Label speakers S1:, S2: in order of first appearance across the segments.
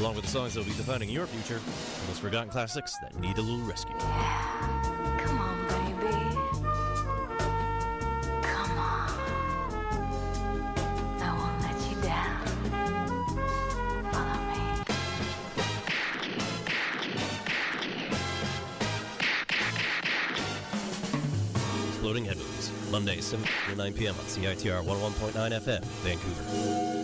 S1: along with the songs that will be defining your future, and those forgotten classics that need a little rescue.
S2: Come on, baby. Come on. I won't let you down. Follow me.
S1: Exploding Head Monday, 7 to 9 p.m. on CITR 101.9 FM, Vancouver.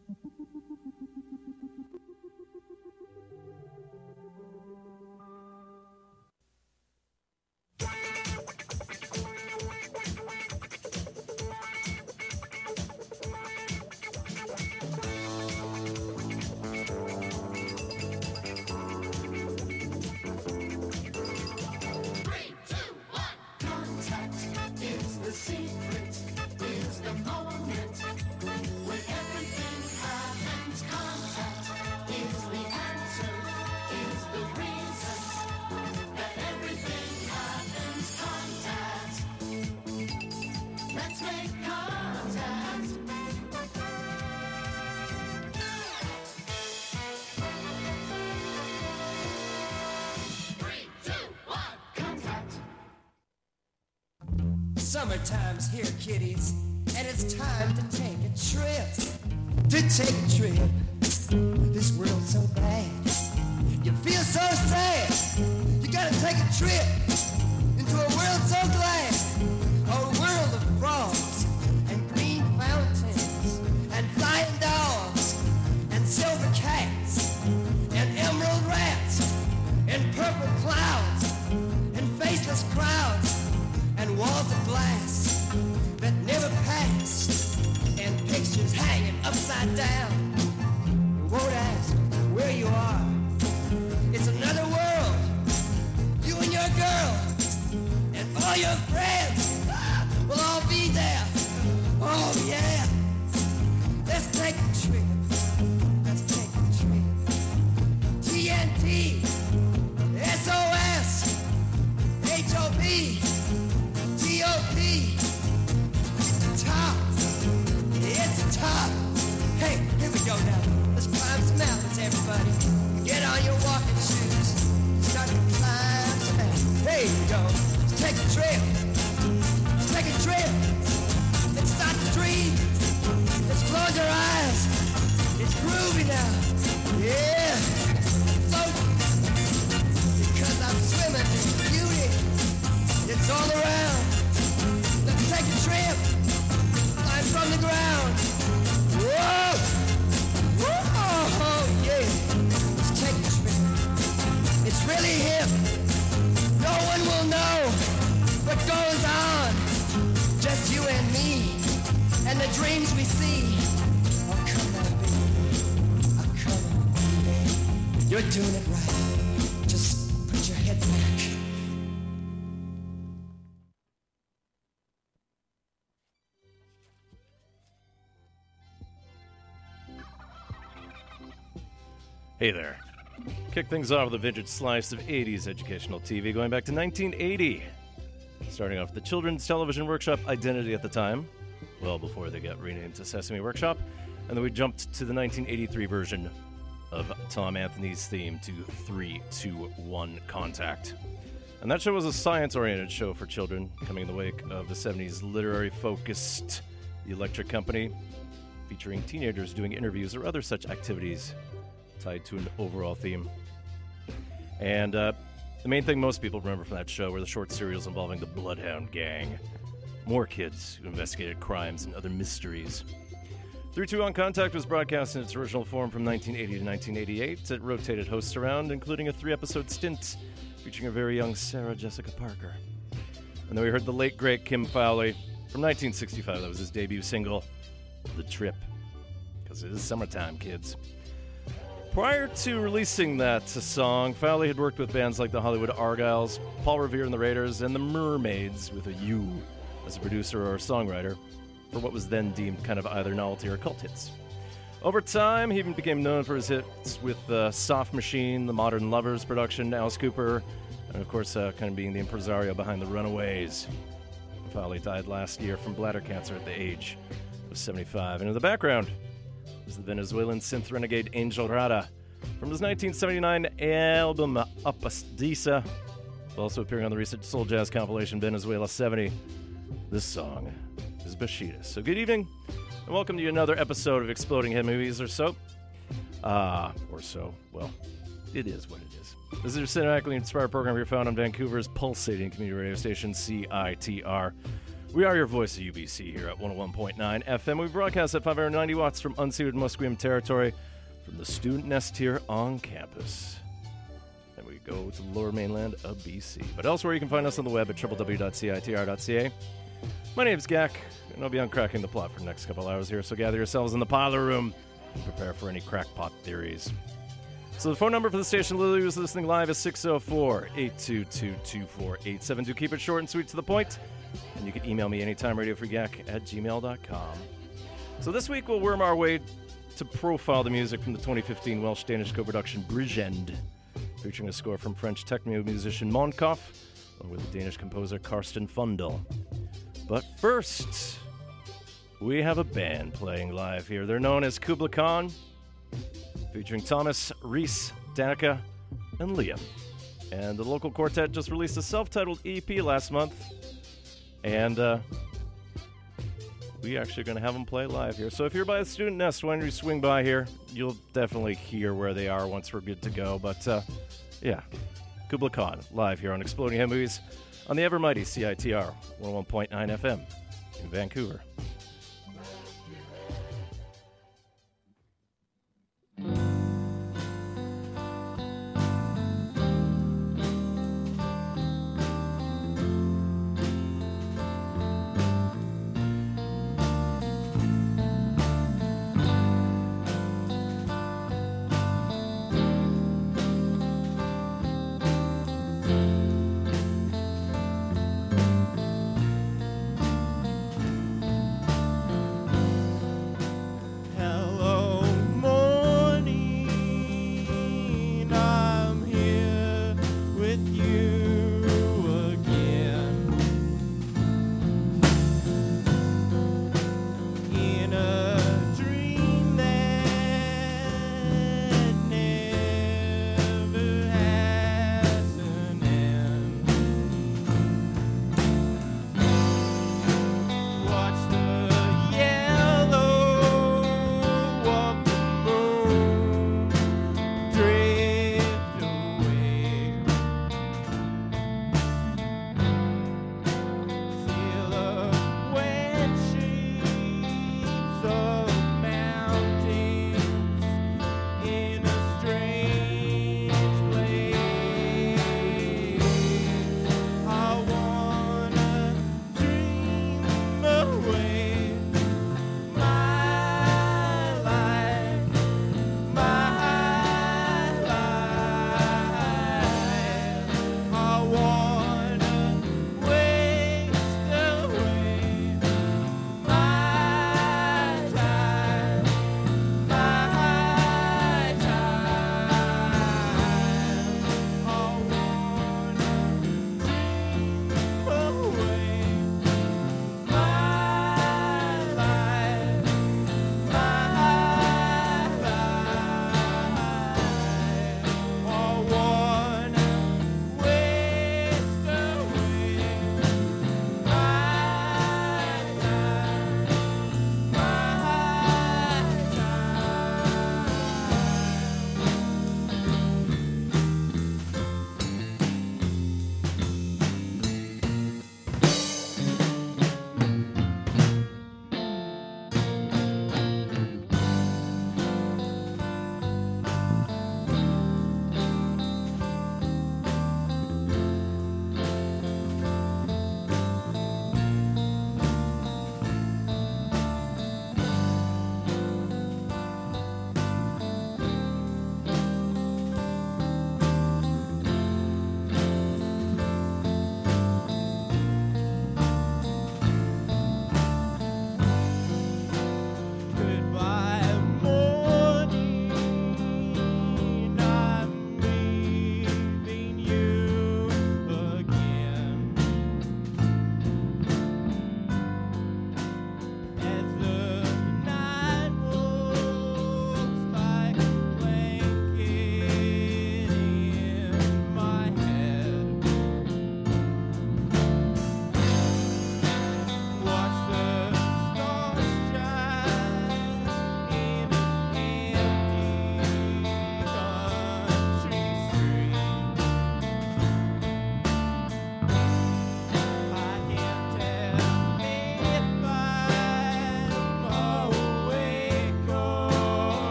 S3: Kiddies, and it's time to take a trip. To take a trip. This world's so bad. You feel so sad. You gotta take a trip Hey there.
S1: Kick things off with a vintage slice of 80s educational TV going back to 1980. Starting off the Children's Television Workshop Identity at the time, well before they got renamed to Sesame Workshop. And then we jumped to the 1983 version of Tom Anthony's theme to 321 Contact. And that show was a science oriented show for children, coming in the wake of the 70s literary focused The Electric Company, featuring teenagers doing interviews or other such activities tied to an overall theme. And uh, the main thing most people remember from that show were the short serials involving the Bloodhound Gang. More kids who investigated crimes and other mysteries. 3 2 1 Contact was broadcast in its original form from 1980 to 1988. It rotated hosts around, including a three episode stint featuring a very young Sarah Jessica Parker. And then we heard the late, great Kim Fowley from 1965. That was his debut single, The Trip. Because it is summertime, kids. Prior to releasing that song, Fowley had worked with bands like the Hollywood Argyles, Paul Revere and the Raiders, and the Mermaids with a U as a producer or a songwriter for what was then deemed kind of either novelty or cult hits. Over time, he even became known for his hits with uh, Soft Machine, the Modern Lovers production, Alice Cooper, and of course, uh, kind of being the impresario behind the Runaways. Fowley died last year from bladder cancer at the age of 75. And in the background is the Venezuelan synth renegade Angel Rada from his 1979 album Apastisa, also appearing on the recent soul jazz compilation Venezuela 70. This song is Basheeba. So good evening, and welcome to another episode of Exploding Head Movies or so. Uh, or so. Well, it is what it is. This is your cinematically inspired program you're found on Vancouver's pulsating community radio station, CITR. We are your voice of UBC here at 101.9 FM. We broadcast at 590 watts from unceded Musqueam territory from the student nest here on campus. And we go to the lower mainland of BC. But elsewhere, you can find us on the web at www.citr.ca. My name's Gak, and I'll be uncracking the plot for the next couple hours here, so gather yourselves in the parlor room and prepare for any crackpot theories. So the phone number for the station Lily was listening live is 604-822-2487. Do keep it short and sweet to the point. And you can email me anytime, radiofreegack at gmail.com. So this week we'll worm our way to profile the music from the 2015 Welsh-Danish co-production Bridgend, featuring a score from French techno musician Mondkopf, along with the Danish composer Karsten Fundal. But first, we have a band playing live here. They're known as Kubla Khan, featuring Thomas, Reese, Danica, and Liam. And the local quartet just released a self titled EP last month. And uh, we actually going to have them play live here. So if you're by the student nest, when you swing by here, you'll definitely hear where they are once we're good to go. But uh, yeah, Kubla Khan live here on Exploding Head Movies on the ever mighty CITR 101.9 FM in Vancouver.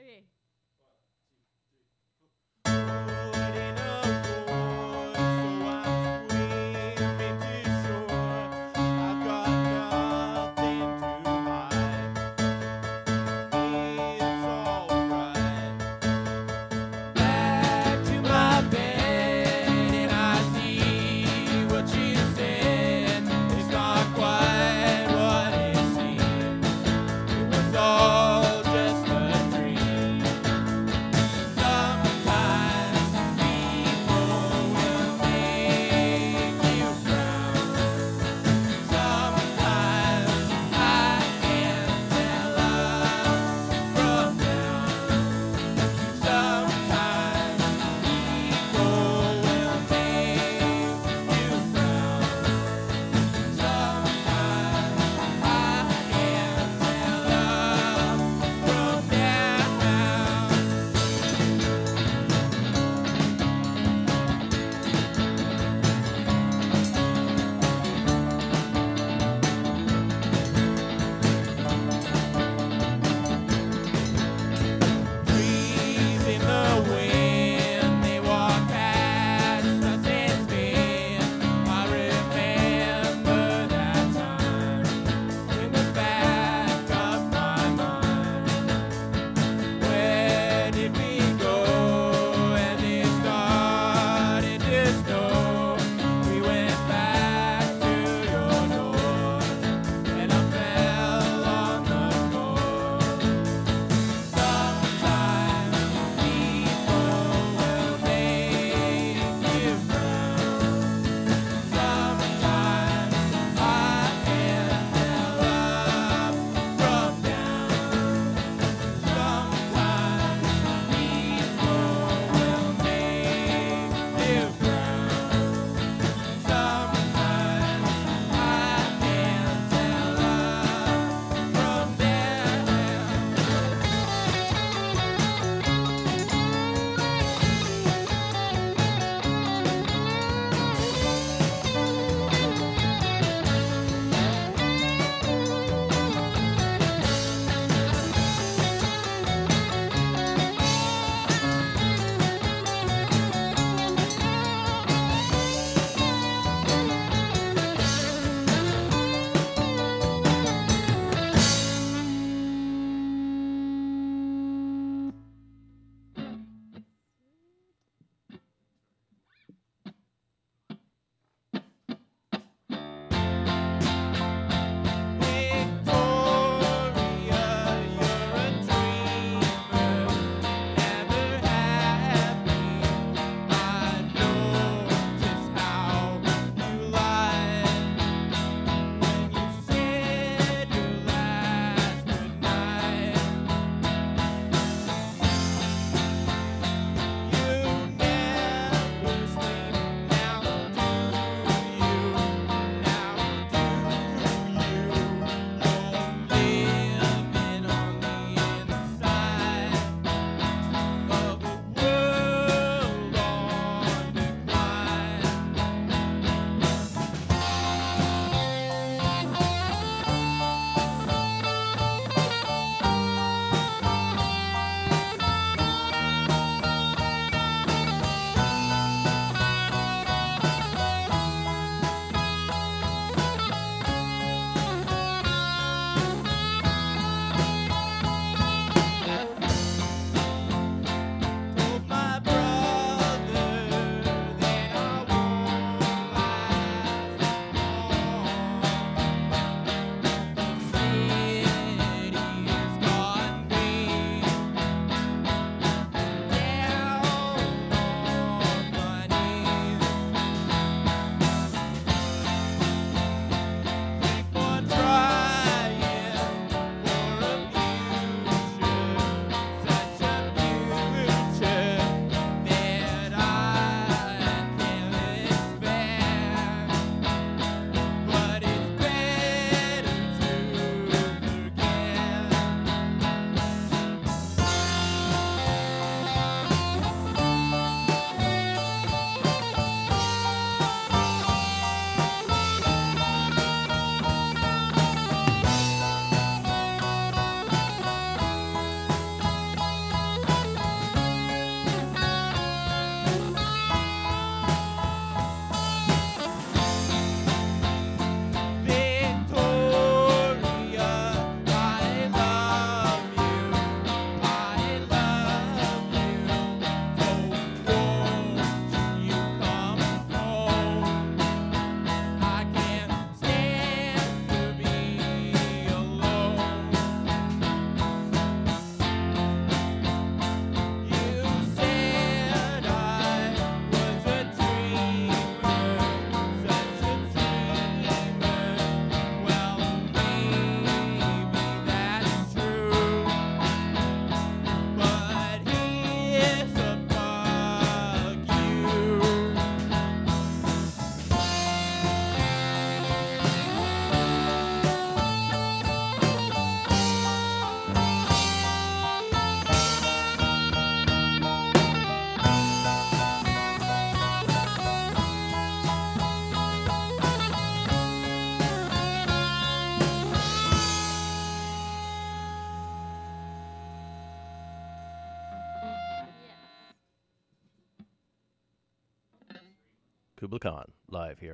S4: Okay.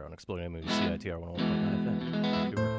S1: On Exploding Movies, CITR 101.9 FM. Vancouver.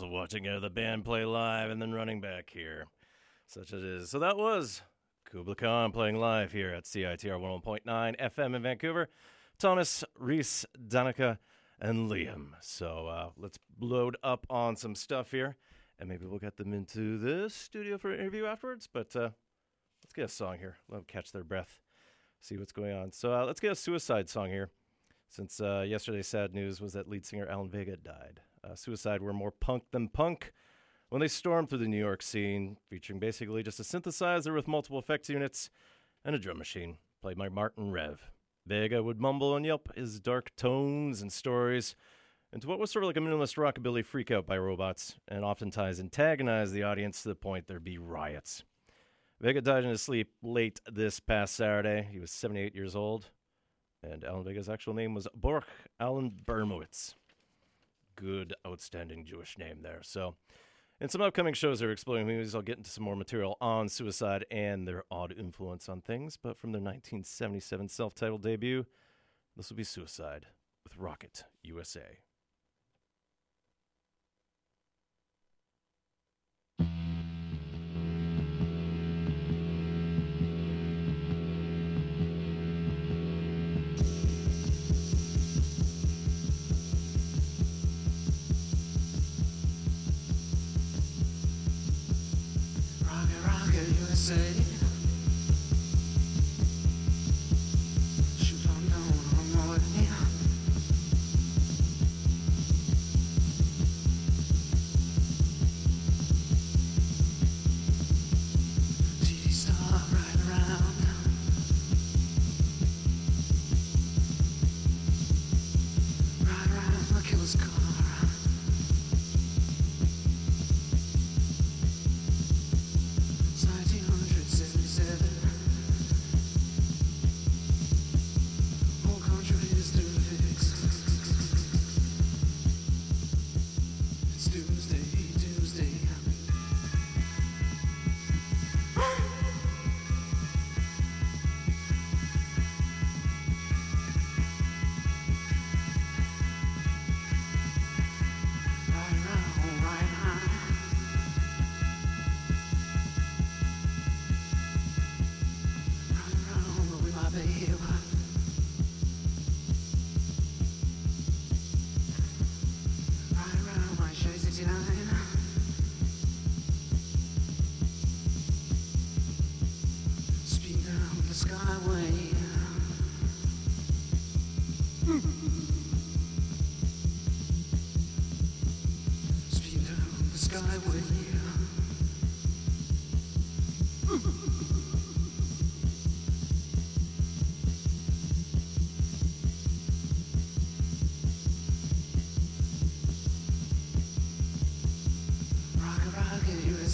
S1: Of watching uh, the band play live and then running back here, such as it is. So that was Kubla Khan playing live here at CITR 101.9 FM in Vancouver. Thomas, Reese, Danica, and Liam. So uh, let's load up on some stuff here, and maybe we'll get them into the studio for an interview afterwards. But uh, let's get a song here. Let them catch their breath, see what's going on. So uh, let's get a suicide song here. Since uh, yesterday's sad news was that lead singer Alan Vega died. Uh, suicide were more punk than punk when they stormed through the New York scene, featuring basically just a synthesizer with multiple effects units and a drum machine, played by Martin Rev. Vega would mumble and yelp his dark tones and stories into what was sort of like a minimalist rockabilly freakout by robots, and oftentimes antagonize the audience to the point there'd be riots. Vega died in his sleep late this past Saturday. He was 78 years old, and Alan Vega's actual name was Boruch Alan Bermowitz. Good, outstanding Jewish name there. So, in some upcoming shows that are exploding movies, I'll get into some more material on suicide and their odd influence on things. But from their 1977 self titled debut, this will be Suicide with Rocket USA.
S5: Rocket,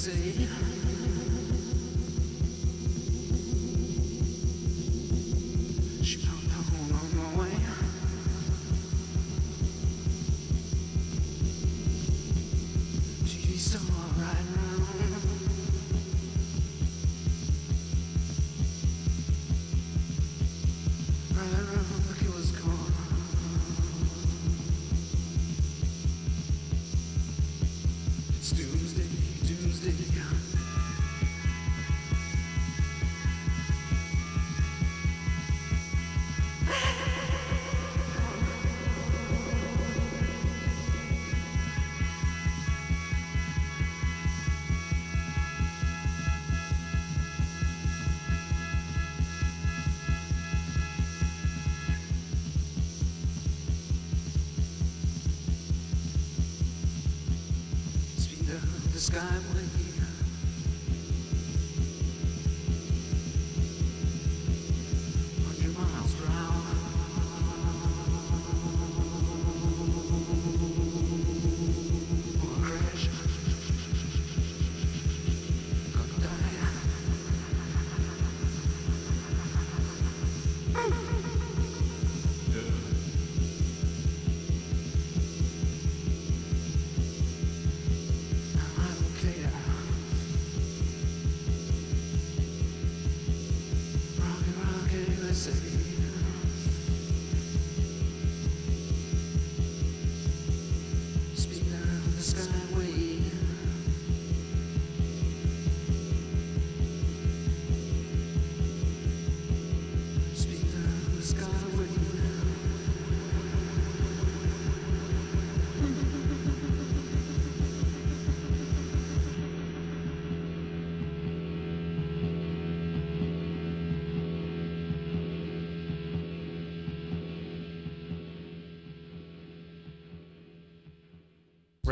S5: rocket, the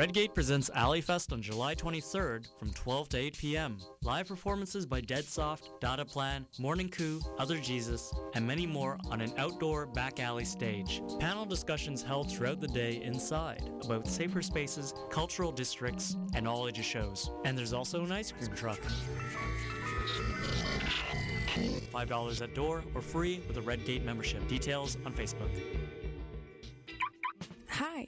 S6: Redgate presents Alleyfest on July 23rd from 12 to 8 p.m. Live performances by Deadsoft, Data Plan, Morning Coup, Other Jesus, and many more on an outdoor back alley stage. Panel discussions held throughout the day inside about safer spaces, cultural districts, and all ages shows. And there's also an ice cream truck. $5 at door or free with a Redgate membership. Details on Facebook.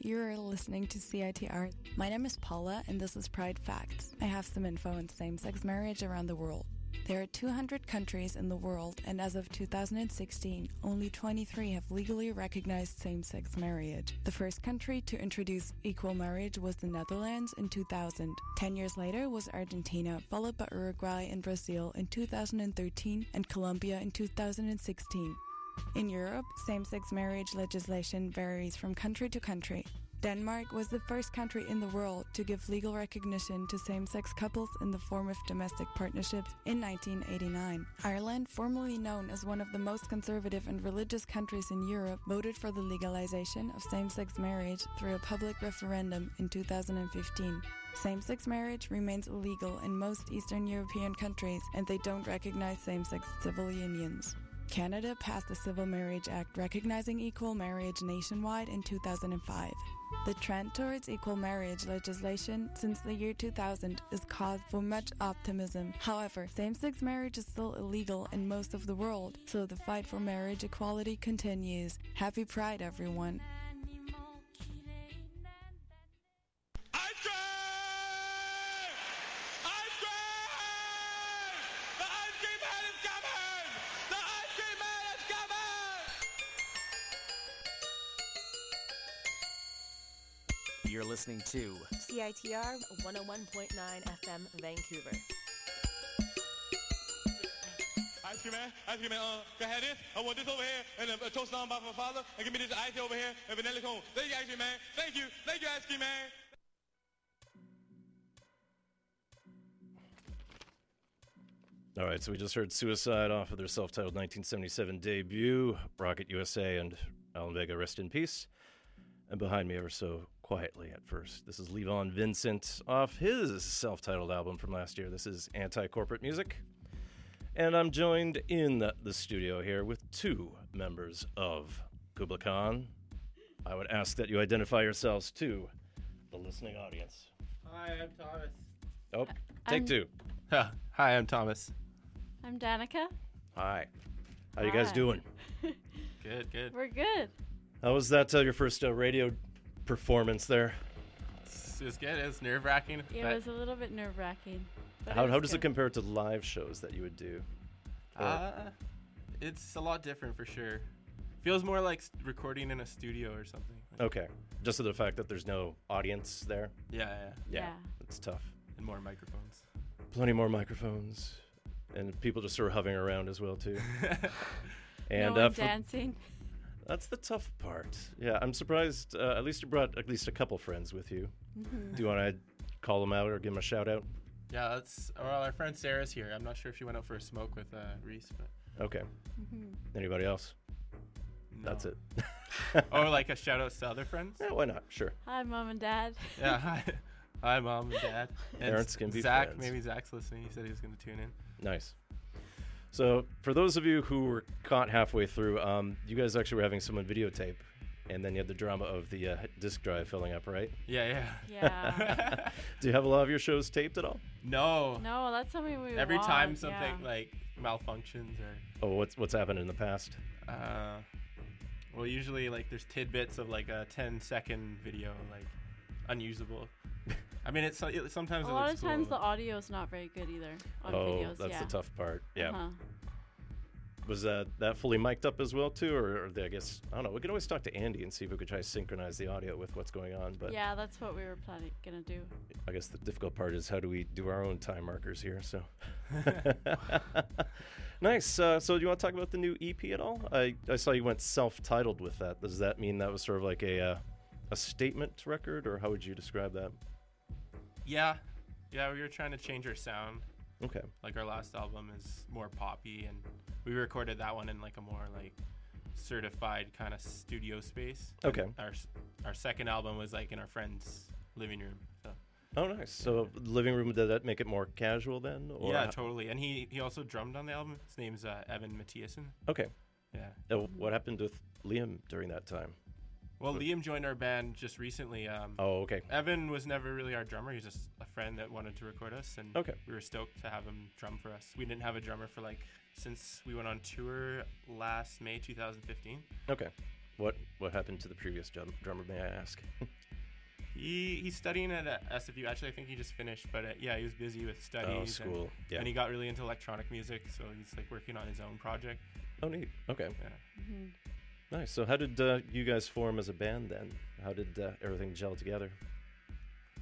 S7: You're listening to CITR. My name is Paula, and this is Pride Facts. I have some info on same sex marriage around the world. There are 200 countries in the world, and as of 2016, only 23 have legally recognized same sex marriage. The first country to introduce equal marriage was the Netherlands in 2000. Ten years later was Argentina, followed by Uruguay and Brazil in 2013, and Colombia in 2016. In Europe, same sex marriage legislation varies from country to country. Denmark was the first country in the world to give legal recognition to same sex couples in the form of domestic partnerships in 1989. Ireland, formerly known as one of the most conservative and religious countries in Europe, voted for the legalization of same sex marriage through a public referendum in 2015. Same sex marriage remains illegal in most Eastern European countries, and they don't recognize same sex civil unions. Canada passed the Civil Marriage Act recognizing equal marriage nationwide in 2005. The trend towards equal marriage legislation since the year 2000 is cause for much optimism. However, same sex marriage is still illegal in most of the world, so the fight for marriage equality continues. Happy Pride, everyone!
S8: Listening to
S9: CITR 101.9 FM Vancouver.
S10: Ice cream man, ice cream man, uh, can I have this? I want this over here, and a, a toast on by my father, and give me this ice over here, and vanilla cone. Thank you, ice cream man. Thank you, thank you, ice cream man.
S1: All right, so we just heard Suicide off of their self titled 1977 debut, Rocket USA and Alan Vega, rest in peace. And behind me, ever so quietly at first, this is Levon Vincent off his self titled album from last year. This is Anti Corporate Music. And I'm joined in the, the studio here with two members of Kubla Khan. I would ask that you identify yourselves to the listening audience.
S11: Hi, I'm Thomas.
S1: Oh, take
S12: I'm-
S1: two.
S11: Hi, I'm Thomas.
S12: I'm Danica.
S1: Hi. How you guys doing?
S11: Good, good.
S12: We're good.
S1: How was that uh, your first uh, radio performance there?
S11: It's, was good. It was nerve wracking.
S12: It was a little bit nerve wracking.
S1: How, how does it compare to live shows that you would do? Or-
S11: Uh, it's a lot different for sure. Feels more like recording in a studio or something.
S1: okay. Just to the fact that there's no audience there?
S11: Yeah, yeah.
S1: Yeah.
S12: Yeah.
S1: It's tough.
S11: And more microphones.
S1: Plenty more microphones. And people just sort of hovering around as well, too. and
S12: no
S1: uh,
S12: one
S1: for-
S12: dancing.
S1: that's the tough part. Yeah, I'm surprised. Uh, at least you brought at least a couple friends with you.
S12: Mhm.
S1: Do you want to call them out or give them a shout out?
S11: Yeah, that's well. Our friend Sarah's here. I'm not sure if she went out for a smoke with uh, Reese, but
S1: Okay.
S12: Mhm.
S1: Anybody else?
S11: No.
S1: That's it.
S11: or like a shout out to other friends.
S1: Yeah, why not? Sure.
S12: Hi, mom and dad.
S11: Yeah. Hi, hi, mom and dad. And
S1: Parents
S11: S-
S1: can be
S11: Zach.
S1: friends.
S11: Maybe Zach's listening. He said he was going to tune in.
S1: Nice. So, for those of you who were caught halfway through, um, you guys actually were having someone videotape, and then you had the drama of the uh, disk drive filling up, right?
S11: Yeah, yeah.
S12: Yeah.
S1: Do you have a lot of your shows taped at all?
S11: No.
S12: No, that's something we
S11: Every
S12: want,
S11: time
S12: yeah.
S11: something like malfunctions or
S1: Oh, what's what's happened in the past?
S11: uh, well, usually like there's tidbits of like a 10 second video like unusable. I mean, it's it, sometimes
S12: A
S11: it
S12: lot
S11: looks
S12: of times
S11: cool.
S12: the is not very good either on
S1: oh,
S12: videos.
S1: that's
S12: yeah.
S1: the tough part. Yeah.
S12: Uh-huh.
S1: Was that that fully mic'd up as well too, or, or the, I guess I don't know. We could always talk to Andy and see if we could try to synchronize the audio with what's going on. But
S12: yeah, that's what we were planning gonna do.
S1: I guess the difficult part is how do we do our own time markers here? So nice. Uh, so do you want to talk about the new EP at all? I, I saw you went self-titled with that. Does that mean that was sort of like a uh, a statement record, or how would you describe that?
S11: Yeah, yeah, we were trying to change our sound.
S1: Okay.
S11: Like our last album is more poppy, and we recorded that one in like a more like certified kind of studio space.
S1: Okay.
S11: Our our second album was like in our friend's living room. So.
S1: Oh, nice. So, living room, did that make it more casual then? Or
S11: yeah, totally. And he he also drummed on the album. His name's uh, Evan Mathiasen.
S1: Okay.
S11: Yeah.
S1: Uh, what happened with Liam during that time?
S11: Well, Liam joined our band just recently. Um,
S1: Oh, okay.
S11: Evan was never really our drummer. He's just a friend that wanted to record us, and
S1: Okay.
S11: we were stoked to have him drum for us. We didn't have a drummer for like since we went on tour last May 2015.
S1: Okay. What what happened to the previous drum, drummer, may I ask?
S11: He he's studying at uh, SFU. Actually, I think he just finished, but uh, yeah, he was busy with studies. and-
S1: Oh, school, yeah.
S11: And he got really into electronic music, so he's like working on his own project.
S1: oh, neat. Okay.
S11: Yeah.
S1: Nice. So, how did uh, you guys form as a band then? How did uh, everything gel together?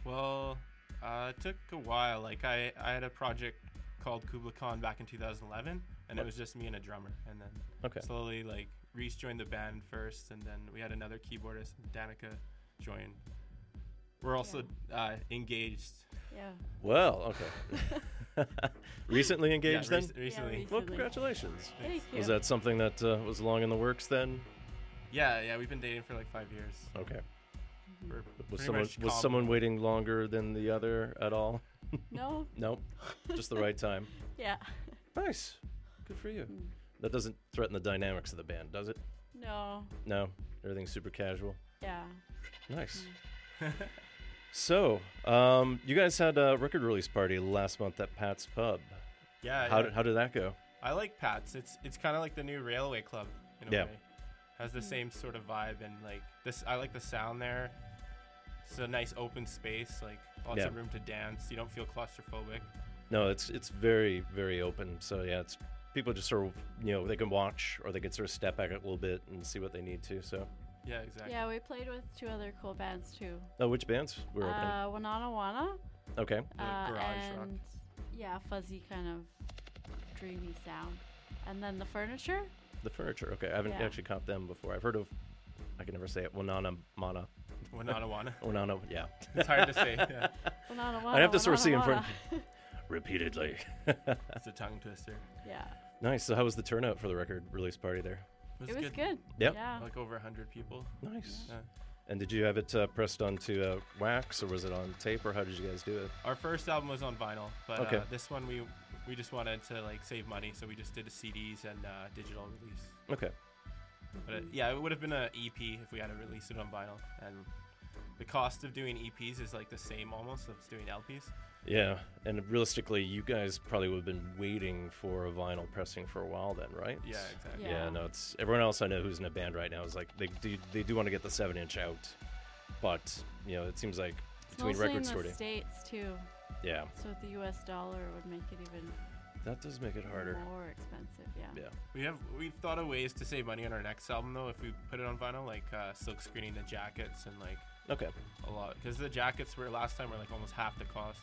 S11: Well, uh, it took a while. Like I, I had a project called Kubla Khan back in 2011, and
S1: What?
S11: it was just me and a drummer. And then
S1: Okay.
S11: slowly, like Reese joined the band first, and then we had another keyboardist, Danica, join. We're also uh, engaged.
S12: Yeah.
S1: Well, okay. recently engaged
S11: Yeah,
S1: then?
S11: rec- recently.
S1: Well, congratulations.
S12: Thank you.
S1: Was that something that uh, was long in the works then?
S11: Yeah, yeah, we've been dating for like five years.
S1: Okay.
S11: We're
S1: Was
S11: pretty
S1: someone
S11: much
S1: was someone waiting longer than the other at all?
S12: No.
S1: nope. Just the right time.
S12: Yeah.
S1: Nice. Good for you.
S12: Hmm.
S1: That doesn't threaten the dynamics of the band, does it?
S12: No.
S1: No. Everything's super casual.
S12: Yeah.
S1: Nice. so, um, you guys had a record release party last month at Pat's Pub.
S11: Yeah,
S1: How
S11: yeah.
S1: did how did that go?
S11: I like Pat's. It's it's kind of like the new Railway Club in a
S1: Yeah.
S11: way. Has the same sort of vibe and like this. I like the sound there. It's a nice open space, like lots
S1: Yeah.
S11: of room to dance. You don't feel claustrophobic.
S1: No, it's it's very very open. So yeah, it's people just sort of you know they can watch or they can sort of step back a little bit and see what they need to. So
S11: Yeah, exactly.
S12: Yeah, we played with two other cool bands too.
S1: oh, which bands were opening?
S12: Uh, Wanana Wana.
S1: Okay.
S12: Uh,
S11: garage rock.
S12: yeah, fuzzy kind of dreamy sound. And then the furniture.
S1: The furniture. Okay, I haven't
S12: Yeah.
S1: actually caught them before. I've heard of. I can never say it. Wanana Mana.
S11: Wanana Wana.
S1: Wanana. Yeah.
S11: It's hard to say, yeah.
S12: Wanana
S1: I have to sort of see in front. Repeatedly.
S11: It's a tongue twister.
S12: Yeah.
S1: nice. So how was the turnout for the record release party there?
S12: It was good.
S1: Yep.
S12: Yeah.
S11: Like over hundred people.
S1: Nice.
S11: Yeah.
S1: And did you have it uh, pressed onto uh, wax or was it on tape or how did you guys do it?
S11: Our first album was on vinyl, but
S1: Okay.
S11: uh, this one we we just wanted to like save money, so we just did a CDs and uh, digital release.
S1: Okay.
S11: But it, yeah, it would have been an EP if we had to release it on vinyl, and the cost of doing EPs is like the same almost as doing LPs.
S1: Yeah, and realistically, you guys probably would have been waiting for a vinyl pressing for a while then, right?
S11: Yeah, exactly.
S1: Yeah,
S12: Yeah.
S1: no, it's everyone else I know who's in a band right now is like they do they do want to get the seven inch out, but you know it seems like
S12: It's
S1: between
S12: mostly
S1: record
S12: in
S1: store
S12: the
S1: day,
S12: states too.
S1: Yeah,
S12: So the U.S. dollar would make it even
S1: that does make it harder.
S12: more expensive. Yeah.
S1: Yeah,
S11: We have we've thought of ways to save money on our next album though if we put it on vinyl, like uh, silk screening the jackets and like
S1: okay,
S11: a lot because the jackets were last time were like almost half the cost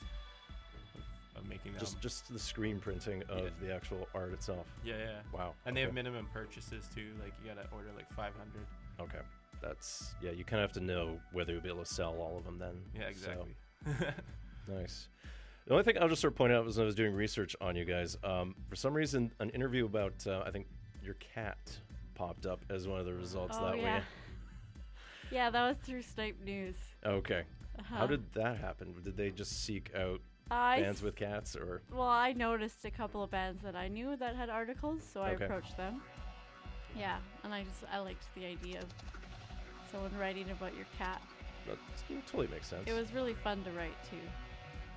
S11: of, of making them.
S1: just just the screen printing of
S11: Yeah.
S1: the actual art itself.
S11: yeah, yeah.
S1: Wow.
S11: And they have minimum purchases too. Like you gotta order like 500.
S1: Okay, that's yeah. You kind of have to know whether you'll be able to sell all of them then.
S11: Yeah,
S1: so-
S11: exactly.
S1: Nice. The only thing I'll just sort of point out was when I was doing research on you guys. Um, for some reason, an interview about uh, I think your cat popped up as one of the results
S12: Oh
S1: that
S12: yeah.
S1: way.
S12: Yeah, that was through Snipe News.
S1: Okay. How
S12: Uh-huh.
S1: did that happen? Did they just seek out
S12: I
S1: bands with cats, or
S12: Well, I noticed a couple of bands that I knew that had articles, so I
S1: Okay.
S12: approached them. Yeah, and I just I liked the idea of someone writing about your cat.
S1: that totally makes sense?
S12: It was really fun to write too.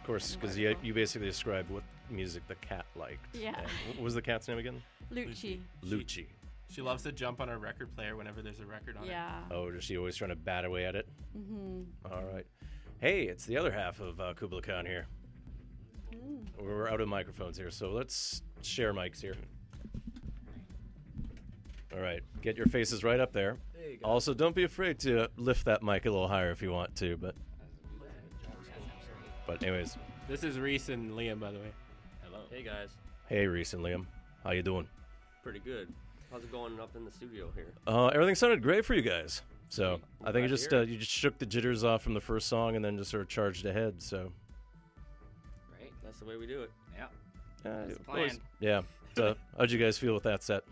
S1: Of course, because you, you basically described what music the cat liked.
S12: Yeah.
S1: And what was the cat's name again?
S12: Lucci.
S1: Lucci.
S11: She loves to jump on her record player whenever there's a record on it.
S12: Yeah.
S1: Oh, is she always trying to bat away at it?
S12: Mm-hmm.
S1: All right. Hey, it's the other half of uh, Kubla Khan here.
S12: Mm.
S1: We're out of microphones here, so let's share mics here. All right, get your faces right up there.
S13: There you go.
S1: Also, don't be afraid to lift that mic a little higher if you want to, but but anyways,
S11: This is Reese and Liam, by the way.
S13: Hello. Hey guys.
S1: hey Reese and Liam, how you doing?
S13: Pretty good. How's it going up in the studio here?
S1: Uh, everything sounded great for you guys. So
S13: I'm
S1: I think you just uh, you just shook the jitters off from the first song and then just sort of charged ahead. So
S13: Right. That's the way we do it.
S14: Yeah.
S1: uh,
S14: That's the
S1: always-
S14: plan.
S1: yeah. So how'd you guys feel with that set?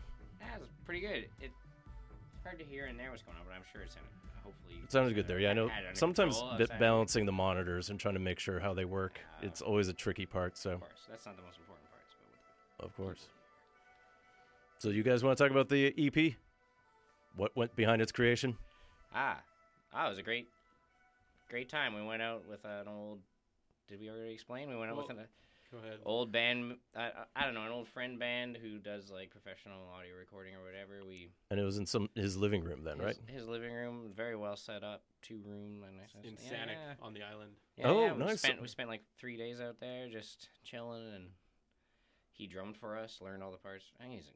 S14: That was pretty good. It, it's hard to hear in there what's going on, but I'm sure it's in hopefully.
S1: It sounded good there. Yeah, I know.
S14: had it under
S1: Sometimes
S14: control.
S1: bi-
S14: That's-
S1: balancing the monitors and trying to make sure how they work, it's always a tricky part. So,
S14: Of course, that's not the most important parts. But
S1: of course. So, you guys want to talk about the EP? What went behind its creation?
S14: ah, ah, it was a great, great time. We went out with an old. Did we already explain? We went out with an
S11: go ahead.
S14: old band. I, I I don't know, an old friend band who does like professional audio recording or whatever. We
S1: And it was in some his living room then,
S14: his,
S1: right?
S14: His living room, very well set up, two room, and I-
S11: In
S14: yeah,
S11: Saanich
S14: yeah.
S11: on the island.
S14: Yeah,
S1: Oh,
S14: yeah, we
S1: nice.
S14: Spent, we spent like three days out there just chilling, and he drummed for us, learned all the parts. I think he's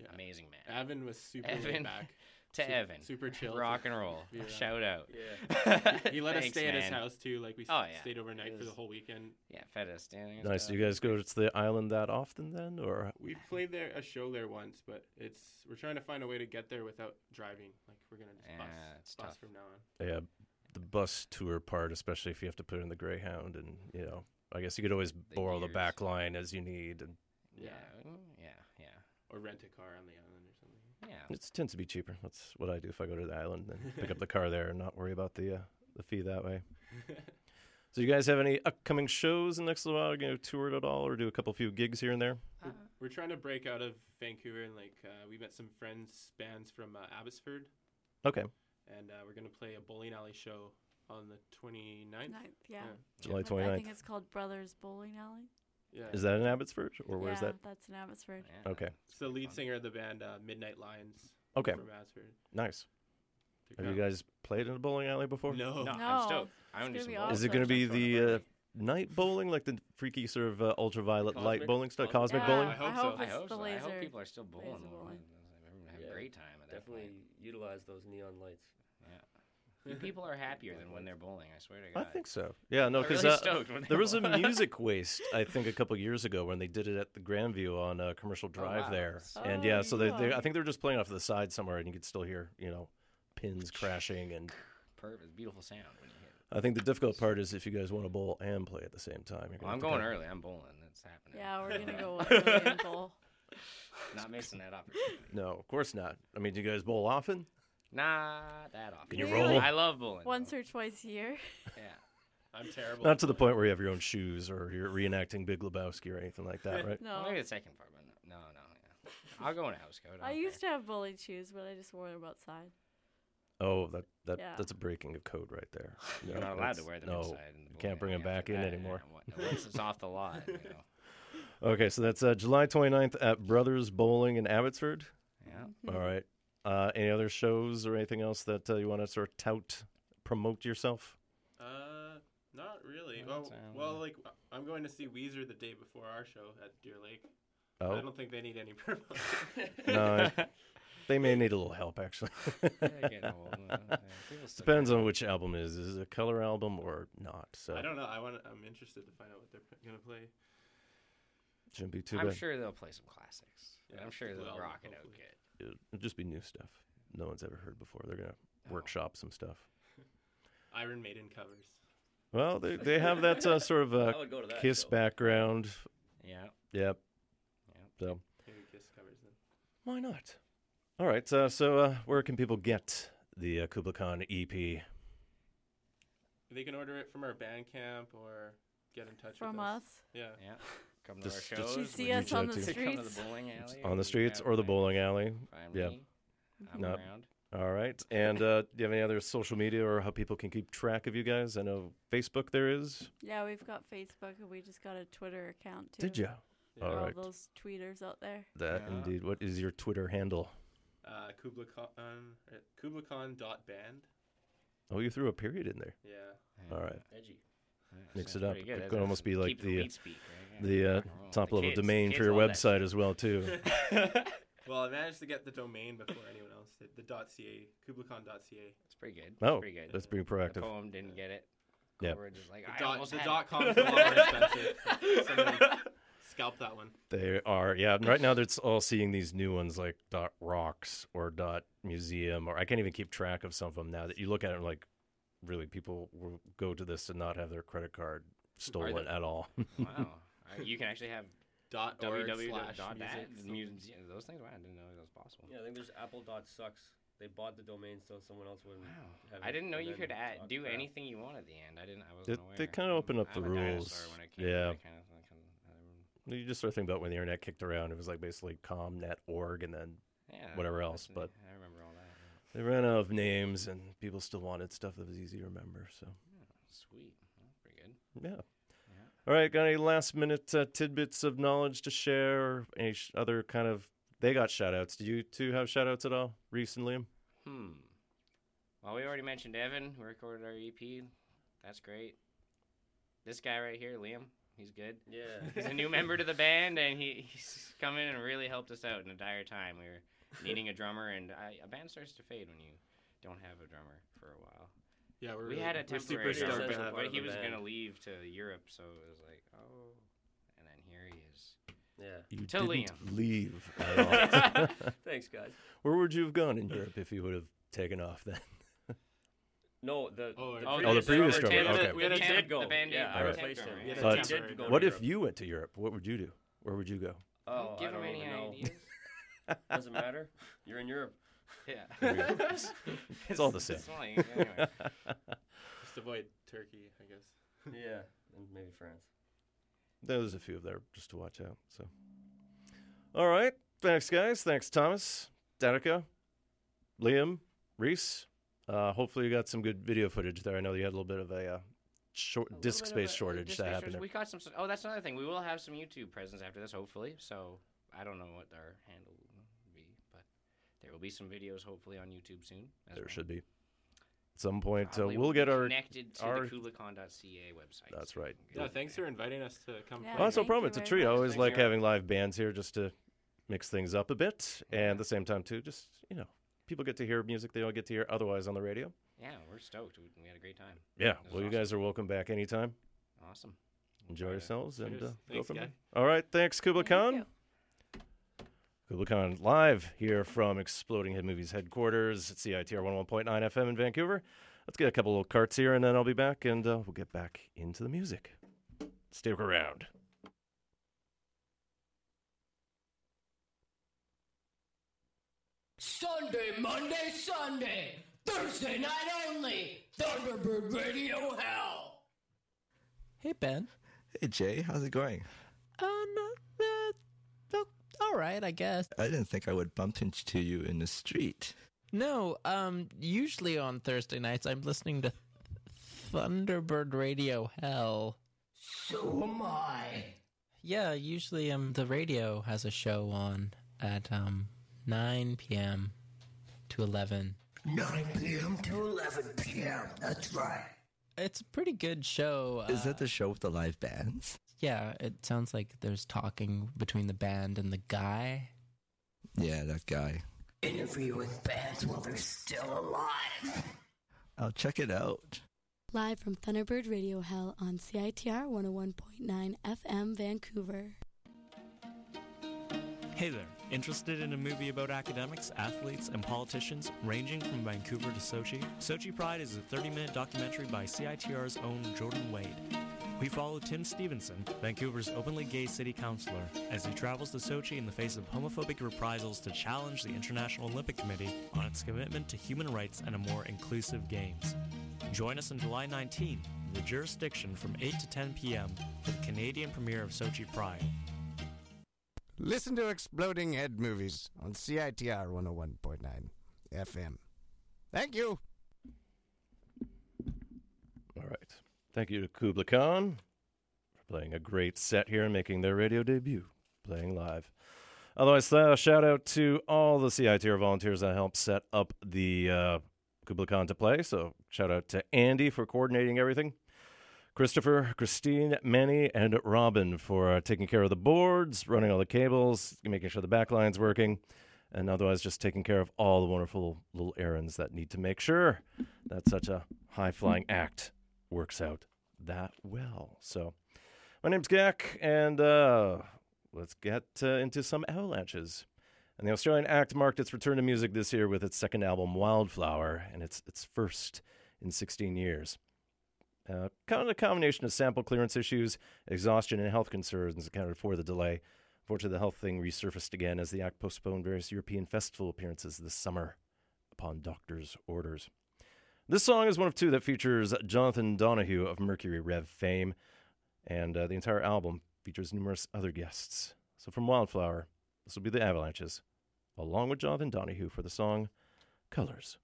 S14: an amazing man.
S11: Evan was super laid
S14: Evan,
S11: back.
S14: to
S11: Su-
S14: Evan,
S11: super chill.
S14: rock and roll.
S11: be around.
S14: Shout out.
S11: Yeah. he, he let us
S14: Thanks,
S11: stay at his house too. Like we
S14: Oh, yeah.
S11: stayed overnight
S14: It
S11: for the whole weekend.
S14: Yeah, fed us. dinner
S1: Nice. Do
S14: stuff.
S1: you guys go to the island that often then, or
S11: We've played there a show there once, but it's we're trying to find a way to get there without driving. Like we're gonna just bus,
S14: Yeah, it's
S11: bus
S14: tough.
S11: from now on.
S1: yeah, the bus tour part, especially if you have to put in the Greyhound, and you know, I guess you could always borrow the back line as you need, and
S14: Yeah, yeah, yeah.
S11: Or rent a car on the island or something.
S14: Yeah.
S1: it tends to be cheaper. That's what I do if I go to the island and pick up the car there and not worry about the uh, the fee that way. so, you guys have any upcoming shows in the next little while? You know, tour it at all, or do a couple few gigs here and there?
S11: We're, we're trying to break out of Vancouver and like uh, we met some friends bands from uh, Abbotsford,
S1: Okay,
S11: and uh, we're gonna play a bowling alley show on the 29th.
S12: Ninth, yeah.
S1: July
S12: I think it's called Brothers Bowling Alley.
S11: Yeah.
S1: Is that in Abbotsford, or where's
S12: yeah,
S1: that?
S12: that's in Abbotsford.
S1: Okay,
S11: It's the lead singer of the band uh, Midnight Lions.
S1: Okay.
S11: From Abbotsford.
S1: nice.
S11: To
S1: Have you
S11: come.
S1: guys played in a bowling alley before?
S11: No.
S14: No,
S12: No,
S14: I'm stoked. I
S12: it's
S14: want do
S12: gonna
S14: some
S12: be.
S1: Is it going to be the uh, night bowling, like the freaky sort of uh, ultraviolet light bowling stuff,
S11: Cosmic?
S1: cosmic
S12: Yeah,
S1: bowling?
S11: I hope
S12: I
S11: so.
S12: hope
S14: I
S12: it's
S14: hope
S12: the
S14: so.
S12: laser.
S14: I hope people are still bowling.
S12: laser
S14: more.
S12: bowling.
S14: Everyone have
S13: Yeah,
S14: a great time at
S13: Definitely
S14: point.
S13: utilize those neon lights.
S14: Yeah. people are happier than when they're bowling. I swear to God.
S1: I think so. Yeah, no, because
S14: really
S1: uh, there was a music waste, I think, a couple years ago when they did it at the Grandview on uh, Commercial Drive
S14: wow.
S1: there,
S12: Oh,
S1: and yeah, so they, they. I think they were just playing off to the side somewhere, and you could still hear, you know, pins crashing, and
S14: Perfect. Beautiful sound when you hit. it.
S1: I think the difficult part is if you guys want to bowl and play at the same time. You're
S14: Well, I'm going early. I'm bowling. That's happening.
S12: Yeah, we're gonna go early and bowl.
S14: Not missing that opportunity.
S1: No, of course not. I mean, do you guys bowl often?
S14: Not that often.
S1: Can you roll?
S14: I love bowling.
S12: Once or twice a year.
S14: Yeah.
S11: I'm terrible.
S1: Not to the point where you have your own shoes or you're reenacting Big Lebowski or anything like that, right?
S12: No.
S14: Maybe the second part, but no, no, no. Yeah. I'll go in a house coat.
S12: I used to have bowling shoes, but I just wore them outside.
S1: Oh, that, that
S12: Yeah.
S1: that's a breaking of code right there.
S14: You're
S1: No,
S14: not allowed to wear them
S1: no,
S14: inside. in the
S1: you can't bring them back in
S14: that,
S1: anymore.
S14: yeah, what- Once it's off the lot, you know.
S1: Okay, so that's uh, July 29th at Brothers Bowling in Abbotsford.
S14: Yeah.
S1: All right. Uh, any other shows or anything else that uh, you want to sort of tout, promote yourself?
S11: Uh, not really.
S14: Well,
S11: Well, well, like I'm going to see Weezer the day before our show at Deer Lake.
S1: Oh.
S11: I don't think they need any promotion.
S1: No, I- they may need a little help actually.
S14: getting uh, yeah,
S1: Depends on which album it is. Is it a color album or not? So
S11: I don't know. I want. I'm interested to find out what they're gonna play.
S1: shouldn't be too
S14: I'm
S1: bad.
S14: sure they'll play some classics.
S11: Yeah,
S14: I'm sure they'll
S11: album,
S14: rock it out good.
S1: It'll it'll just be new stuff. No one's ever heard before. They're gonna
S14: Oh.
S1: workshop some stuff.
S11: Iron Maiden covers.
S1: Well, they they have that uh, sort of uh,
S13: I would go to that
S1: Kiss
S13: show.
S1: background.
S14: Yeah.
S1: Yep.
S14: Yeah.
S1: So
S11: Maybe Kiss covers them.
S1: why not? All right. Uh, so uh, where can people get the uh, Kubla Khan EP?
S11: They can order it from our Bandcamp or get in touch
S12: From
S11: with us.
S12: us.
S11: Yeah.
S14: Yeah. Come to
S1: Just-
S14: our
S1: just
S14: shows.
S12: You see
S14: we
S12: us on the
S14: Come to
S12: streets.
S14: the bowling alley.
S1: On the streets or the bowling alley? Yeah.
S14: family. I'm
S1: No.
S14: around.
S1: All right. And uh, do you have any other social media or how people can keep track of you guys? I know Facebook there is.
S12: Yeah, we've got Facebook and we just got a Twitter account too.
S1: Did you?
S12: For
S1: All
S12: all
S1: right.
S12: those tweeters out there.
S1: That
S14: Yeah.
S1: indeed. What is your Twitter handle?
S11: Uh, Kubla Khan. Uh, Kubla Khan dot band.
S1: Oh, you threw a period in there.
S11: Yeah.
S1: All right.
S13: Edgy.
S14: Yeah,
S1: Mix it up.
S14: good.
S1: It
S14: That's-
S1: could almost be like
S14: keep
S1: the, uh,
S14: speak, right? Yeah,
S1: The uh,
S14: rock and roll.
S1: top
S14: The
S1: level
S14: kids-
S1: domain
S14: kids
S1: for your website as well too.
S11: Well, I managed to get the domain before anyone else did. The .ca, KublaKhan.ca.
S14: It's pretty good.
S1: Oh,
S14: pretty good.
S1: that's pretty
S14: The
S1: proactive.
S14: poem didn't get it.
S1: Yeah.
S14: Coleridge is like,
S11: The
S14: I
S11: dot,
S14: almost
S11: the dot com is a lot more expensive. Somebody scalp that one.
S1: They are, yeah. and Right now, they're all seeing these new ones like dot rocks or dot museum, or I can't even keep track of some of them now. That you look at it, and like, really, people will go to this and not have their credit card stolen
S11: there-
S1: at all.
S14: wow. You can actually have
S11: Dot org
S14: www.
S11: slash
S14: dot
S11: music.
S14: museum, those things. Wow, I didn't know that was possible.
S13: Yeah, I think there's Apple dot sucks They bought the domain so someone else wouldn't. Have
S14: I didn't know you could add, do
S13: crap.
S14: anything you want at the end. I didn't. I
S1: They,
S14: wasn't aware.
S1: they kind of opened up the
S14: I'm a
S1: rules.
S14: dinosaur when it came to
S1: yeah.
S14: that kind of- kind of-
S1: You just start thinking about when the internet kicked around. It was like basically com, net, com.net.org and then
S14: Yeah,
S1: whatever else. But
S14: I remember all that.
S1: They ran out of names, and people still wanted stuff that was easy to remember. So
S14: Sweet. That's pretty good.
S1: yeah. All right, got any last minute uh, tidbits of knowledge to share? Or any sh- other kind of? They got shout outs. Do you two have shout outs at all recently?
S14: Hmm. Well, we already mentioned Evan, We recorded our EP. That's great. This guy right here, Liam, he's good.
S13: Yeah.
S14: He's a new member to the band, and he, he's come in and really helped us out in a dire time. We were needing a drummer, and I, a band starts to fade when you don't have a drummer for a while.
S11: Yeah, we're
S14: we
S11: really-
S14: had a
S11: we're super
S14: temporary drummer,
S11: have
S14: but he was gonna leave to Europe, so it was like, oh, and then here he is.
S13: Yeah.
S1: You
S14: to
S1: didn't
S14: Liam.
S1: leave. At all.
S13: Thanks, guys.
S1: Where would you have gone in Europe if you would have taken off then?
S13: No, the
S11: Oh,
S13: the
S1: Oh, the previous
S13: drummer
S1: drummer,
S13: did-
S1: okay.
S13: We had a
S14: The
S13: did go.
S14: the band
S13: yeah,
S14: did-
S13: I replaced
S14: temp
S13: him. had a
S14: yeah.
S1: But
S13: temp did go to
S1: what if you went to Europe? What would you do? Where would you go?
S13: Oh,
S14: Give
S13: I don't
S14: him any
S13: even know.
S14: ideas.
S13: Doesn't matter. You're in Europe.
S14: Yeah.
S1: It's all the same.
S14: It's funny, anyway.
S11: Just avoid Turkey, I guess.
S13: Yeah, and maybe France.
S1: There's a few of there just to watch out. So, all right. Thanks, guys. Thanks, Thomas, Danica, Liam, Reese. Uh, hopefully, you got some good video footage there. I know you had a little bit of a uh, short disk
S14: little bit of
S1: space
S14: a-
S1: shortage
S14: disk
S1: that
S14: space
S1: happened.
S14: shortage. We got some. Oh, that's another thing. We will have some YouTube presence after this, hopefully. So I don't know what our handle will be, but there will be some videos hopefully on YouTube soon. as
S1: There
S14: well.
S1: should be. At some point, uh, we'll
S14: will
S1: get our
S14: connected to
S1: our.
S14: the KublaKhan.ca website.
S1: That's right.
S11: Yeah, thanks for inviting us to come.
S12: Yeah,
S11: play.
S1: Oh, that's no problem. It's a treat. I always
S14: Thanks,
S1: like having live bands here just to mix things up a bit, and at the same time too, just you know, people get to hear music they don't get to hear otherwise on the radio.
S14: Yeah, we're stoked. We, we had a great time.
S1: Yeah.
S14: This is
S1: Well, you guys are welcome back anytime.
S14: Awesome.
S1: Enjoy
S14: Try to-
S1: yourselves and
S11: Cheers.
S1: uh, go from there. All right. Thanks, Kubla
S12: Thank
S1: Khan.
S12: You.
S1: Kubla Khan live here from Exploding Head Movies headquarters at CITR 101.9 FM in Vancouver. Let's get a couple little carts here and then I'll be back and uh, we'll get back into the music. Stick around.
S15: Sunday, Monday, Sunday, Thursday night only, Thunderbird Radio Hell.
S16: Hey Ben.
S17: Hey Jay, how's it going?
S16: Uh, no, uh, oh, all right, I guess.
S17: I didn't think I would bump into you in the street.
S16: No, um, usually on Thursday nights I'm listening to Thunderbird Radio Hell.
S15: So am I.
S16: Yeah, usually um the radio has a show on at um 9 p.m. to 11.
S15: 9 p.m. to 11 p.m. That's right.
S16: It's a pretty good show.
S17: Is
S16: uh,
S17: that the show with the live bands?
S16: Yeah, it sounds like there's talking between the band and the guy.
S17: Yeah, that guy.
S15: Interview with bands while they're still alive.
S17: I'll check it out.
S18: Live from Thunderbird Radio Hell on CITR 101.9 FM Vancouver.
S6: Hey there, interested in a movie about academics, athletes, and politicians ranging from Vancouver to Sochi? Sochi Pride is a 30 minute documentary by CITR's own Jordan Wade. We follow Tim Stevenson, Vancouver's openly gay city councillor, as he travels to Sochi in the face of homophobic reprisals to challenge the International Olympic Committee on its commitment to human rights and a more inclusive games. Join us on July 19, in the jurisdiction from 8 to 10 p.m. for the Canadian premiere of Sochi Pride.
S19: Listen to Exploding Head Movies on CITR 101.9 FM. Thank you.
S1: All right. Thank you to Kubla Khan for playing a great set here and making their radio debut, playing live. Otherwise, shout out to all the CITR volunteers that helped set up the uh, Kubla Khan to play. So, shout out to Andy for coordinating everything, Christopher, Christine, Manny, and Robin for uh, taking care of the boards, running all the cables, making sure the backline's working, and otherwise just taking care of all the wonderful little errands that need to make sure that such a high flying act works out that well. So, my name's Gak, and uh, let's get uh, into some avalanches. And the Australian act marked its return to music this year with its second album, Wildflower, and its its first in 16 years. Uh, kind of a combination of sample clearance issues, exhaustion, and health concerns accounted for the delay. Fortunately, the health thing resurfaced again as the act postponed various European festival appearances this summer.
S20: upon doctor's orders. This song is one of two that features Jonathan Donahue of Mercury Rev fame, and uh, the entire album features numerous other guests. So from Wildflower, this will be the Avalanches, along with Jonathan Donahue for the song Colors.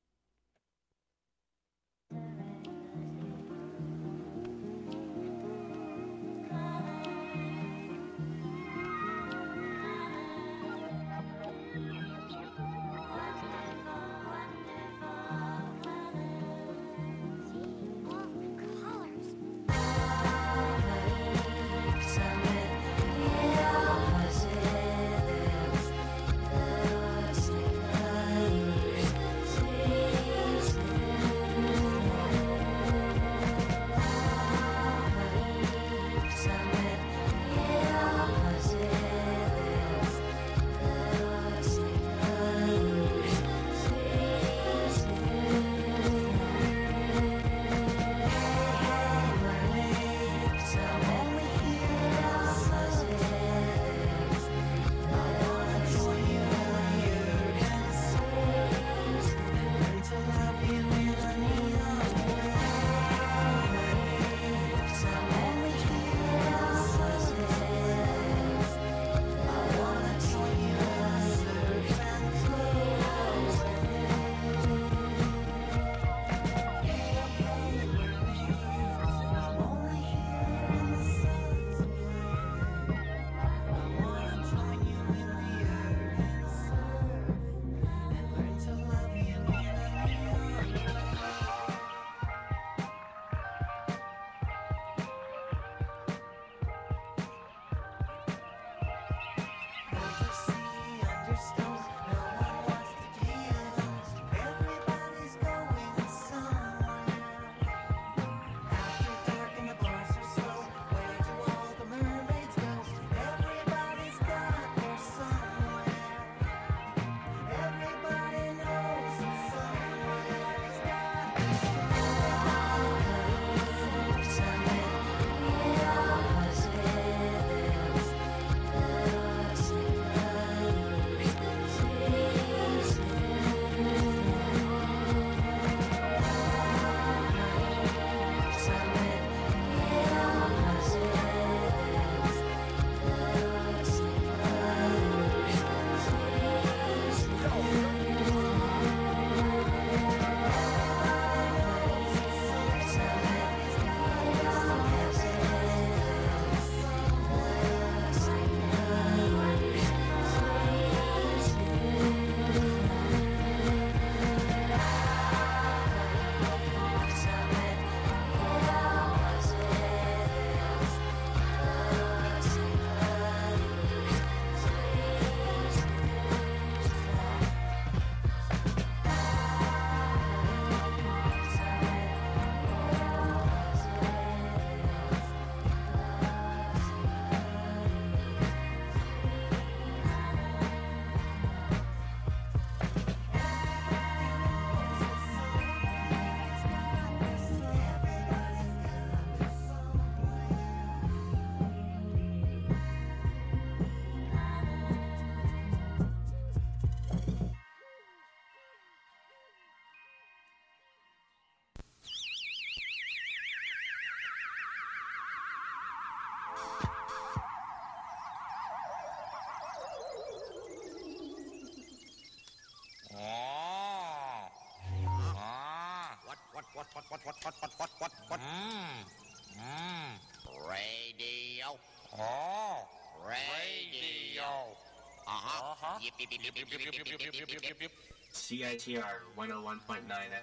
S21: CITR 101.9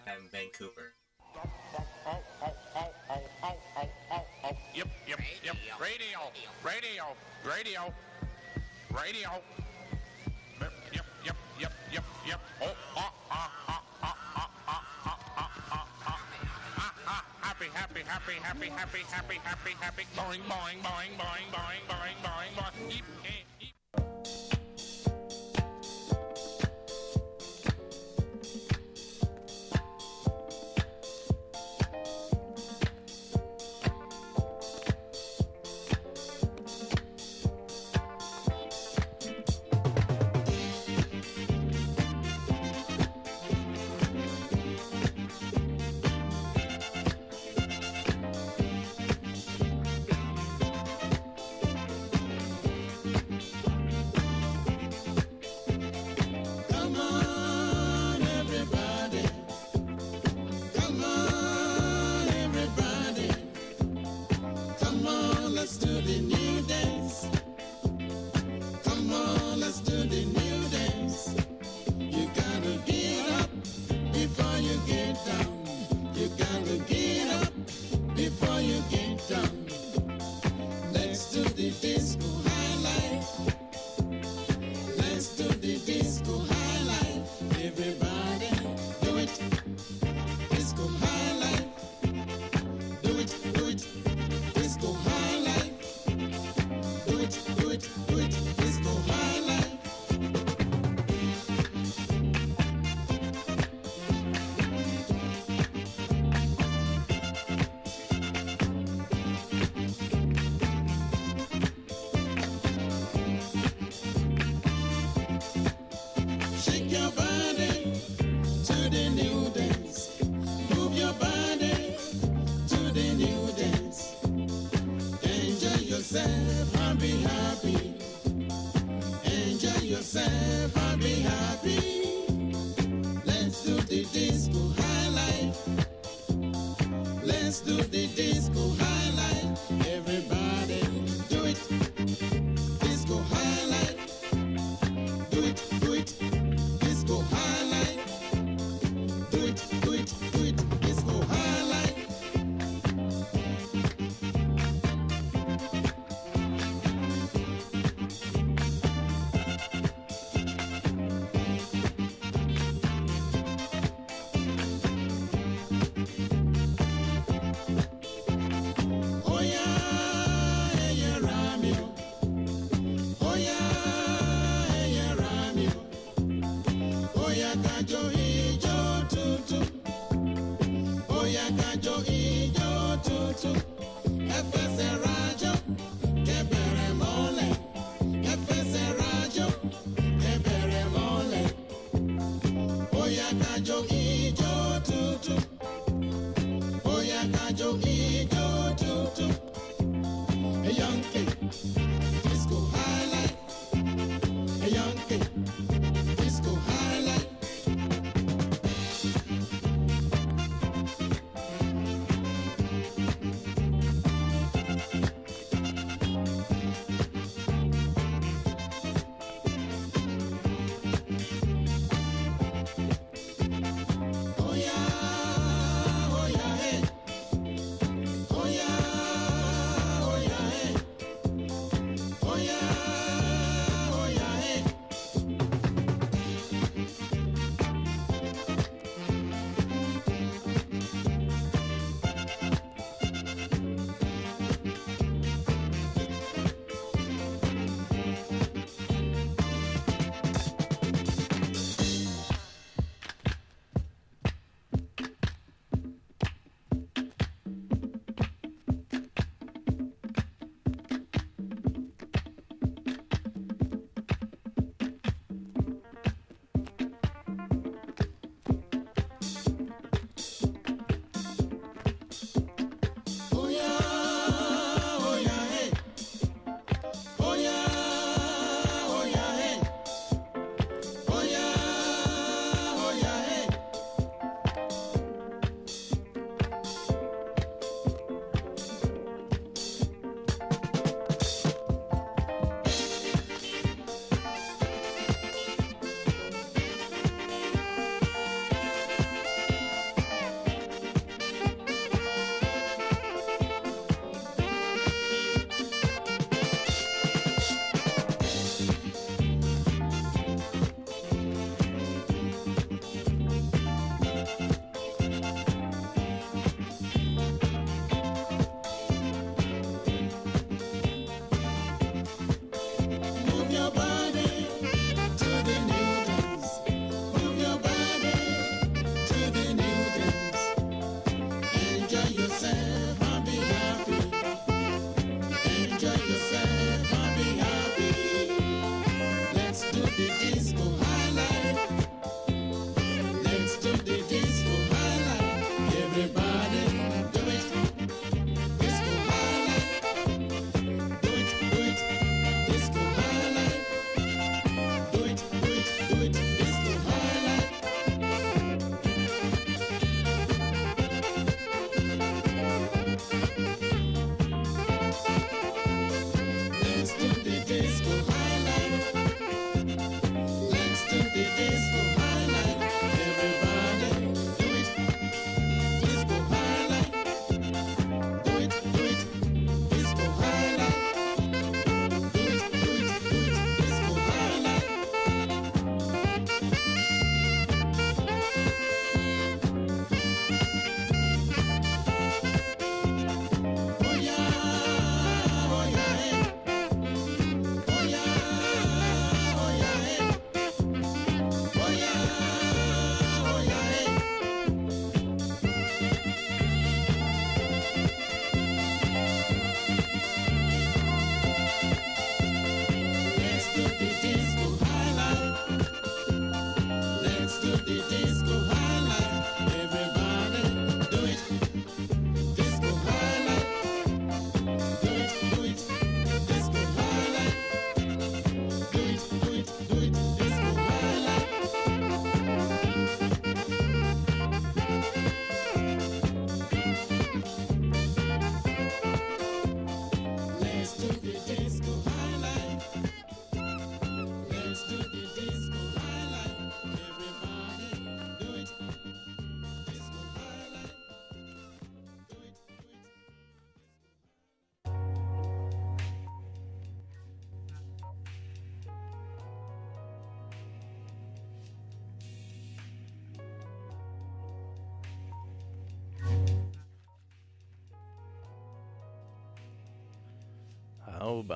S21: FM Vancouver.
S22: Yep, yep, yep. Radio. Radio. Radio. Radio. Yep, yep, yep, yep, yep, yep. Oh, ah, ah, ah, ah, ah, ah, ah, ah, ah, ah, ah, ah. Happy, happy, happy, happy, happy, happy, happy, happy. Boing, boing, boing, boing, boing, boing, boing, boing. Yip, eh,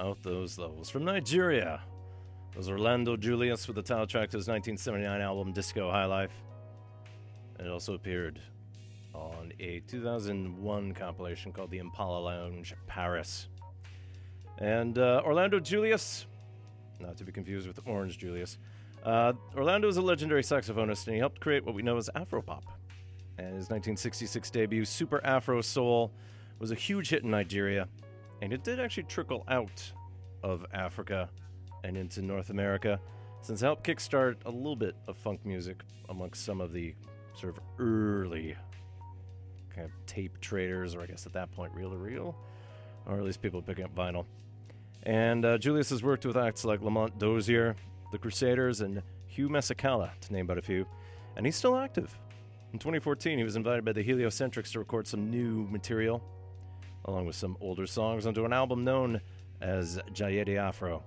S1: About those levels? From Nigeria, was Orlando Julius with the title track to his 1979 album Disco Hi-Life. And it also appeared on a 2001 compilation called The Impala Lounge Paris. And uh, Orlando Julius, not to be confused with Orange Julius, uh, Orlando is a legendary saxophonist and he helped create what we know as Afropop. And his 1966 debut, Super Afro Soul, was a huge hit in Nigeria, and it did actually trickle out of Africa and into North America, since helped kickstart a little bit of funk music amongst some of the sort of early kind of tape traders, or I guess at that point, reel to reel, or at least people picking up vinyl. And uh, Julius has worked with acts like Lamont Dozier, the Crusaders, and Hugh Masekela, to name but a few, and he's still active. In 2014, he was invited by the Heliocentrics to record some new material, along with some older songs, onto an album known as Jaiyede Afro.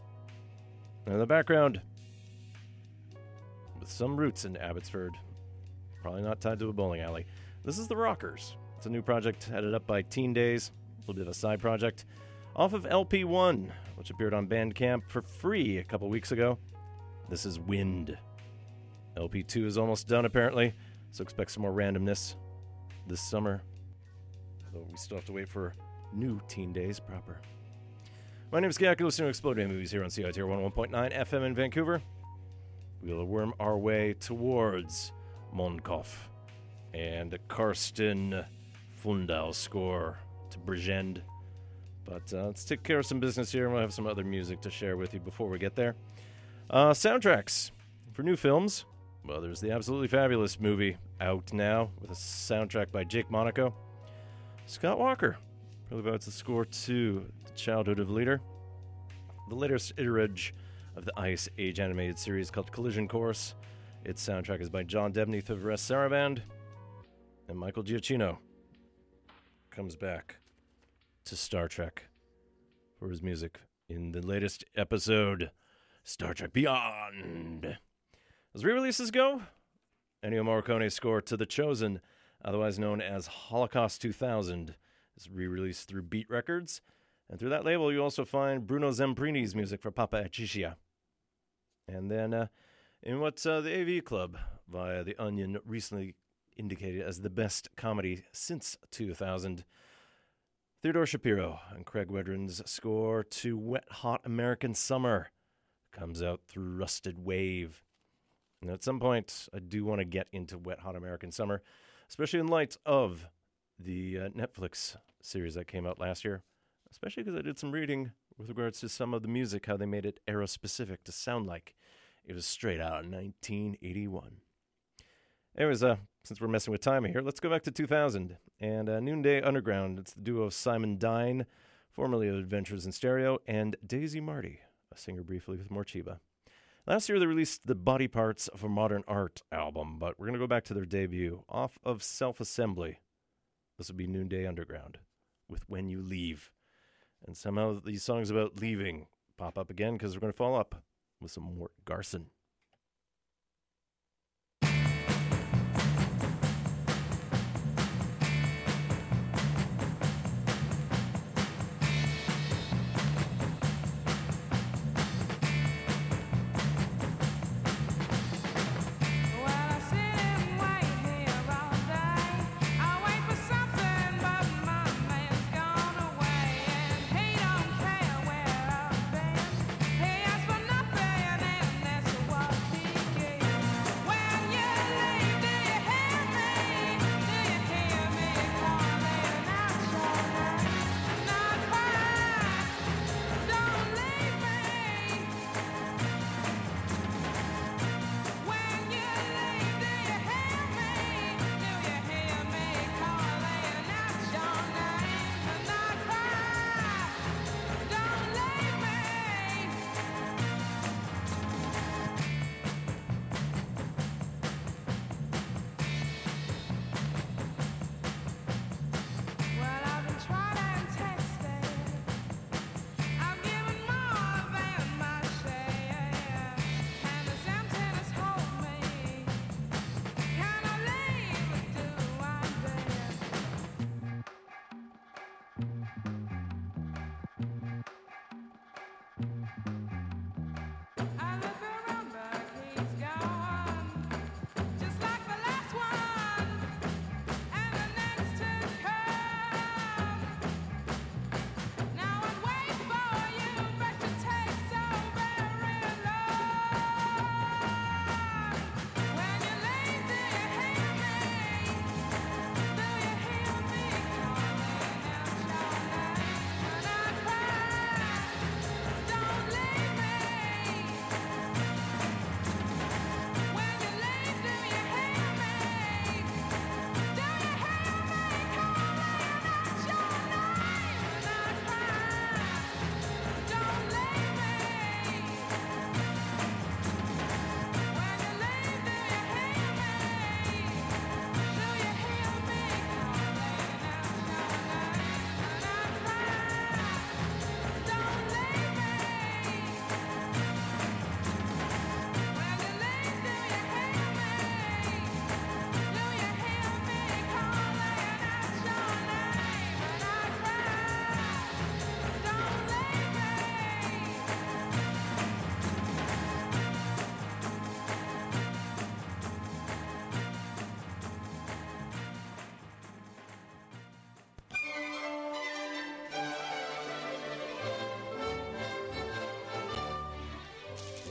S1: In the background, with some roots in Abbotsford, probably not tied to a bowling alley, this is The Rockers. It's a new project headed up by Teen Daze, a little bit of a side project, off of LP1, which appeared on Bandcamp for free a couple weeks ago. This is Wind. LP2 is almost done, apparently, so expect some more randomness this summer. Although we still have to wait for new Teen Daze proper. My name is Gak. You're listening to Exploding Movies here on CITR 101.9 FM in Vancouver. We'll worm our way towards Mondkopf and Karsten Fundal score to Bridgend. But uh, let's take care of some business here, and we'll have some other music to share with you before we get there. Uh, soundtracks for new films. Well, there's the absolutely fabulous movie out now with a soundtrack by Jake Monaco. Scott Walker provides the score to The Childhood of Leader, the latest iteration of the Ice Age animated series called Collision Course. Its soundtrack is by John Debney Varèse Sarabande, and Michael Giacchino comes back to Star Trek for his music in the latest episode, Star Trek Beyond. As re releases go, Ennio Morricone's score to The Chosen, otherwise known as Holocaust 2000, is re released through Beat Records. And through that label, you also find Bruno Zambrini's music for Papa Achichia. And then uh, in what uh, the AV Club via The Onion recently indicated as the best comedy since 2000, Theodore Shapiro and Craig Wedren's score to Wet Hot American Summer comes out through Rusted Wave. And at some point, I do want to get into Wet Hot American Summer, especially in light of the uh, Netflix series that came out last year, especially because I did some reading with regards to some of the music, how they made it era specific to sound like it was straight out of 1981. Anyways, uh, since we're messing with time here, let's go back to 2000 and uh, Noonday Underground. It's the duo of Simon Dine, formerly of Adventures in Stereo, and Daisy Martey, a singer briefly with Morcheeba. Last year, they released the Body Parts of a Modern Art album, but we're going to go back to their debut off of Self Assembly. This will be Noonday Underground with When You Leave. And somehow these songs about leaving pop up again because we're going to follow up with some more Garson.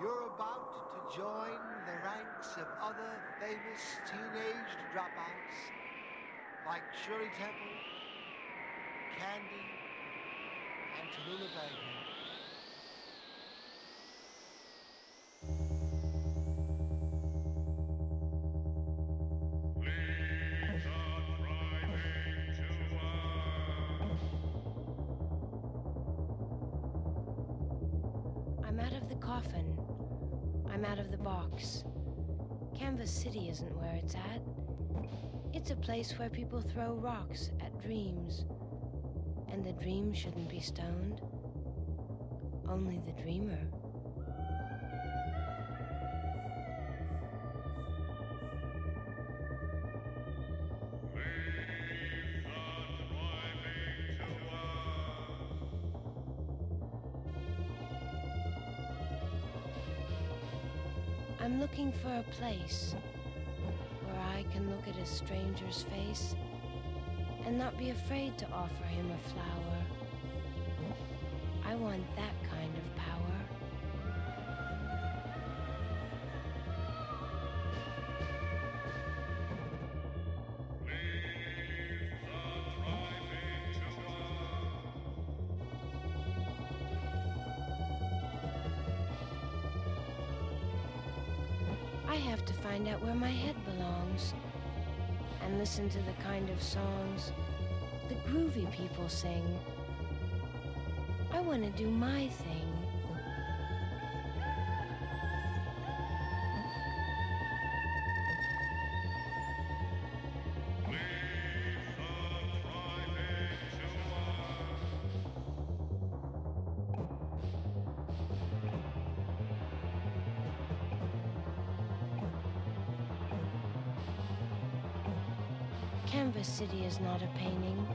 S23: You're about to join the ranks of other famous teenage dropouts like Shirley Temple, Candy, and Tallulah Baker.
S24: Out of the box. Canvas City isn't where it's at. It's a place where people throw rocks at dreams. And the dream shouldn't be stoned. Only the dreamer. For a place where I can look at a stranger's face and not be afraid to offer him a flower. I want that of songs the groovy people sing. I want to do my thing. Not a painting.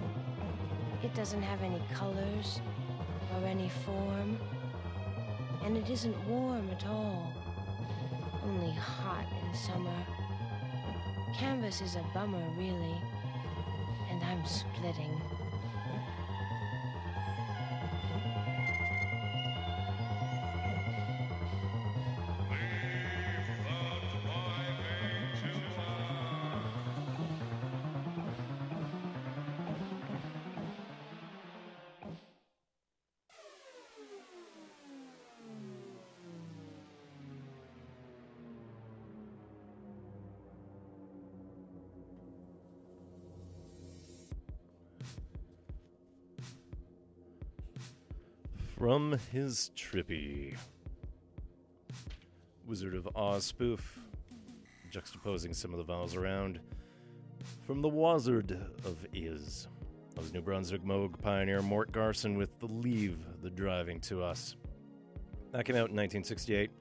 S24: It doesn't have any colors or any form. And it isn't warm at all. Only hot in summer. Canvas is a bummer, really. And I'm splitting.
S1: His trippy Wizard of Oz spoof, juxtaposing some of the vowels around. From the Wozard of Iz. That was New Brunswick Moog pioneer Mort Garson with the Leave the Driving to Us. That came out in 1968.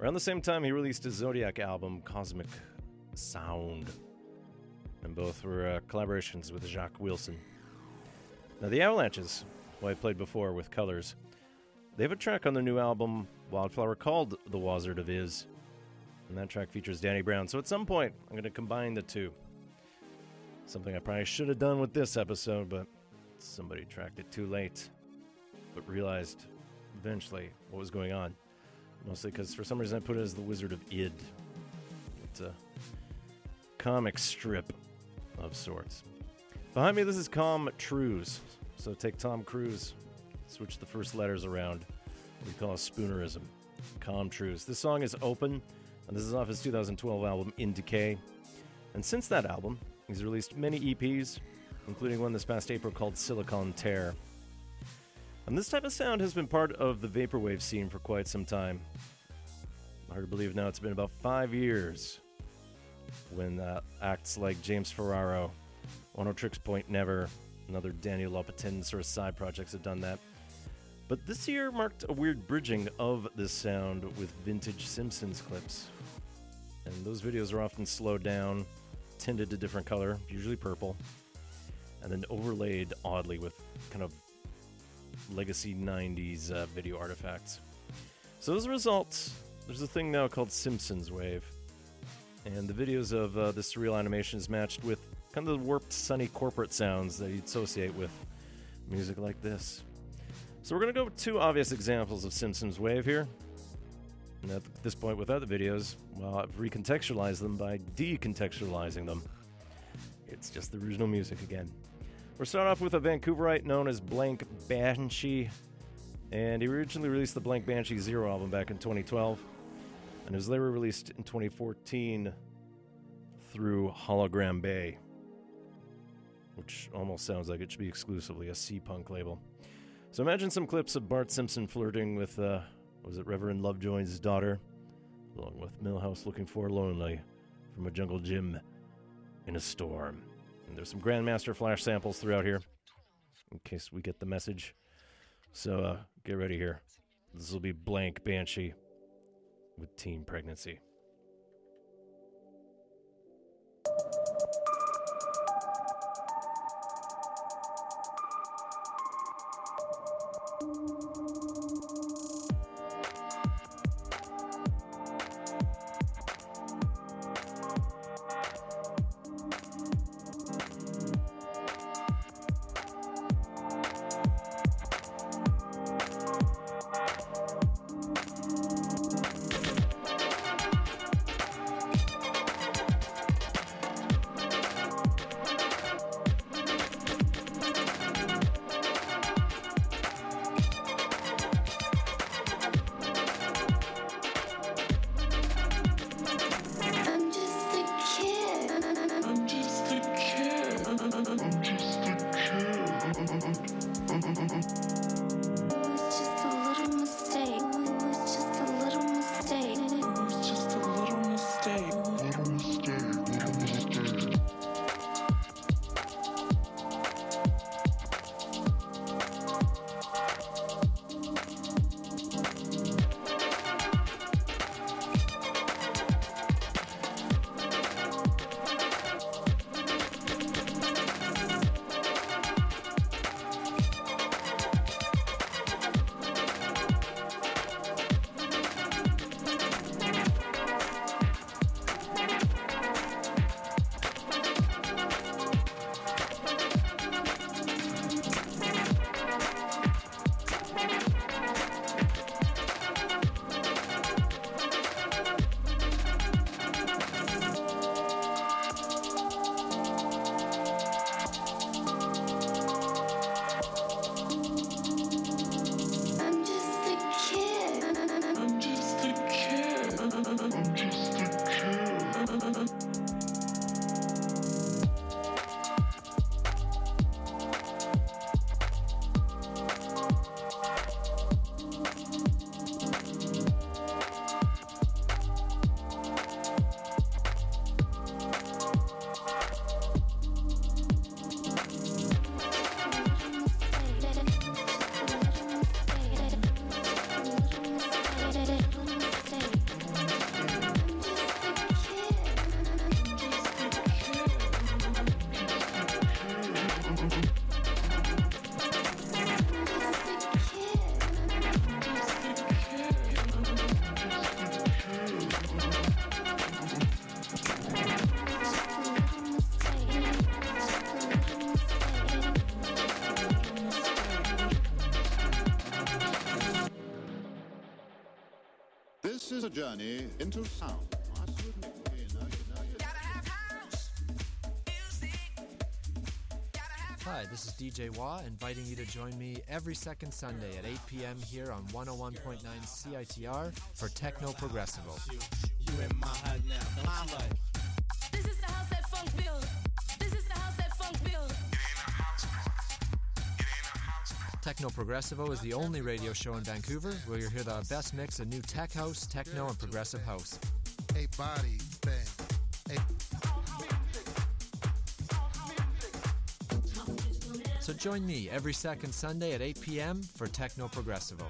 S1: Around the same time, he released his Zodiac album, Cosmic Sound. And both were uh, collaborations with Jacques Wilson. Now, the Avalanches, who I played before with Colors, they have a track on their new album, Wildflower, called The Wozard of Iz. And that track features Danny Brown. So at some point, I'm going to combine the two. Something I probably should have done with this episode, but somebody tracked it too late. But realized eventually what was going on. Mostly because for some reason I put it as The Wizard of Id. It's a comic strip of sorts. Behind me, this is Com Truise. So take Tom Cruise, switch the first letters around. we call a spoonerism. Calm Truths. This song is open, and this is off his 2012 album In Decay. And since that album, he's released many EPs, including one this past April called Silicon Tare. And this type of sound has been part of the vaporwave scene for quite some time. Hard to believe now it's been about five years when uh, acts like James Ferraro, Oneohtrix Point Never, and other Daniel Lopatin sort of side projects have done that. But this year marked a weird bridging of this sound with vintage Simpsons clips. And those videos are often slowed down, tinted a different color, usually purple, and then overlaid oddly with kind of legacy 90s uh, video artifacts. So as a result, there's a thing now called Simpsons Wave. And the videos of uh, this surreal animation is matched with kind of the warped, sunny corporate sounds that you'd associate with music like this. So we're going to go with two obvious examples of Simpsons Wave here. And at this point, without the videos, well, I've recontextualized them by decontextualizing them. It's just the original music again. We're starting off with a Vancouverite known as Blank Banshee. And he originally released the Blank Banshee Zero album back in 2012. And it was later released in 2014 through Hologram Bay, which almost sounds like it should be exclusively a sea punk label. So imagine some clips of Bart Simpson flirting with, uh, was it Reverend Lovejoy's daughter, along with Milhouse looking forlornly from a jungle gym in a storm. And there's some Grandmaster Flash samples throughout here, in case we get the message. So uh, get ready here. This will be Blank Banshee with teen pregnancy.
S25: This is into sound.
S26: Hi, this is DJ Wah, inviting you to join me every second Sunday at 8 p.m. here on 101.9 CITR for Techno Progressivo. Techno Progressivo is the only radio show in Vancouver where you'll hear the best mix of new tech house, techno, and progressive house.
S23: A body bang.
S26: So join me every second Sunday at 8 p.m. for Techno Progressivo.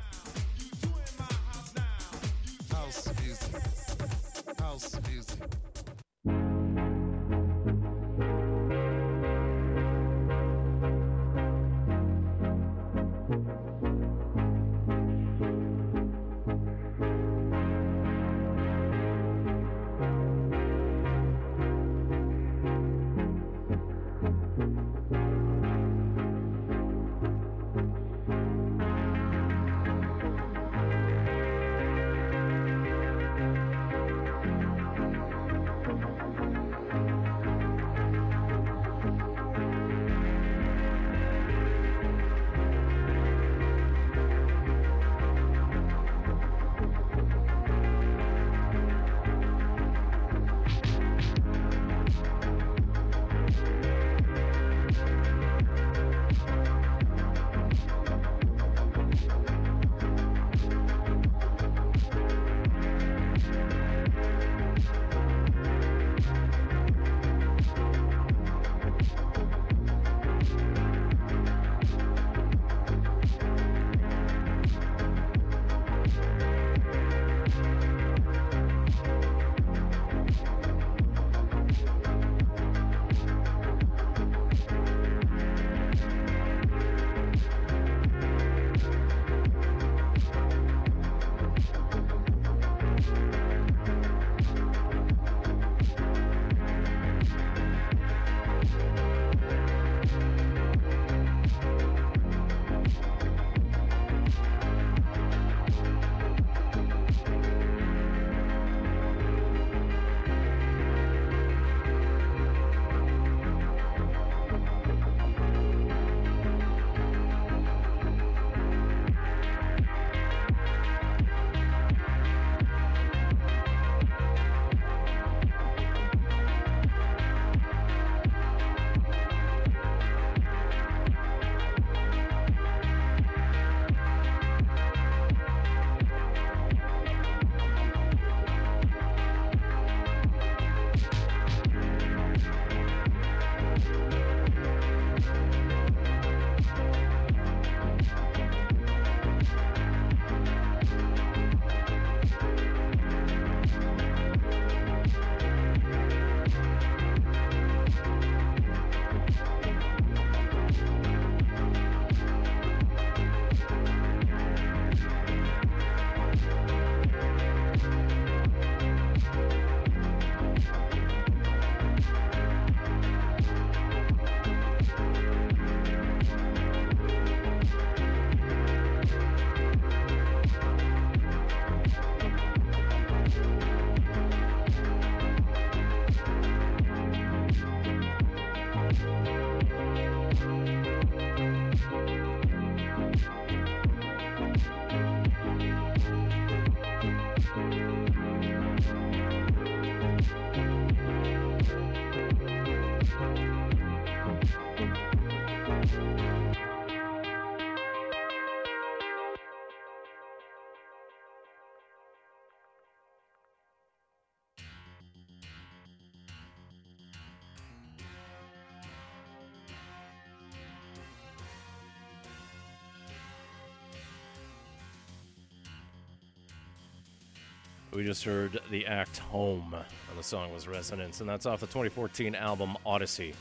S1: We just heard the act Home, and the song was Resonance, and that's off the 2014 album Odyssey.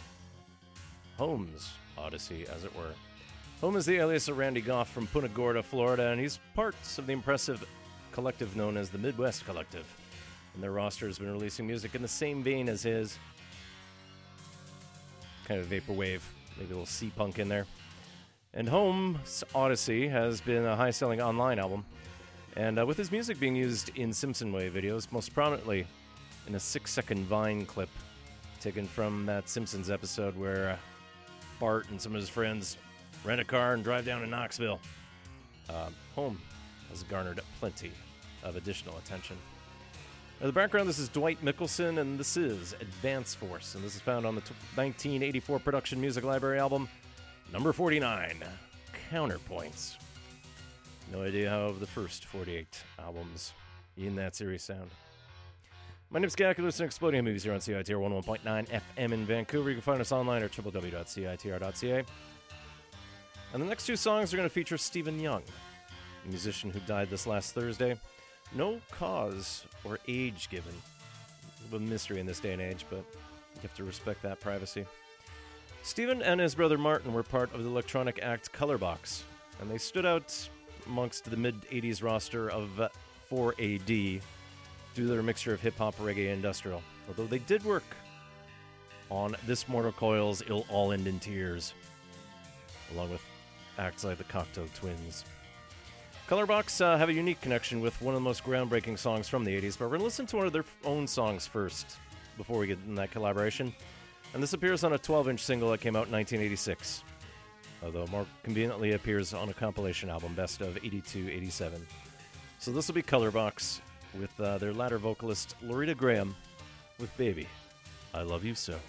S1: Home's Odyssey, as it were. Home is the alias of Randy Goffe from Punta Gorda, Florida, and he's part of the impressive collective known as the Midwest Collective. And their roster has been releasing music in the same vein as his. Kind of vaporwave, maybe a little sea punk in there. And Home's Odyssey has been a high selling online album. And uh, with his music being used in Simpson Way videos, most prominently in a six second Vine clip taken from that Simpsons episode where uh, Bart and some of his friends rent a car and drive down to Knoxville. Uh, home has garnered plenty of additional attention. In the background, this is Dwight Mickelson, and this is Advance Force, and this is found on the t- 1984 production music library album number 49, Counterpoints. No idea how the first 48 albums in that series sound. My name's you're listening to Exploding Movies here on CITR 101.9 FM in Vancouver. You can find us online at www.citr.ca. And the next two songs are going to feature Stephen Young, a musician who died this last Thursday. No cause or age given. A little of mystery in this day and age, but you have to respect that privacy. Stephen and his brother Martyn were part of the electronic act Colourbox, and they stood out amongst the mid 80s roster of uh, 4AD due to their mixture of hip hop, reggae, and industrial. Although they did work on This Mortal Coil's It'll All End in Tears, along with acts like the Cocteau Twins. Colourbox uh, have a unique connection with one of the most groundbreaking songs from the 80s, but we're going to listen to one of their own songs first before we get in that collaboration. And this appears on a 12 inch single that came out in 1986, although more conveniently appears on a compilation album, Best of 82 87. So this will be Colourbox with uh, their latter vocalist, Lorita Grahame, with Baby, I Love You So.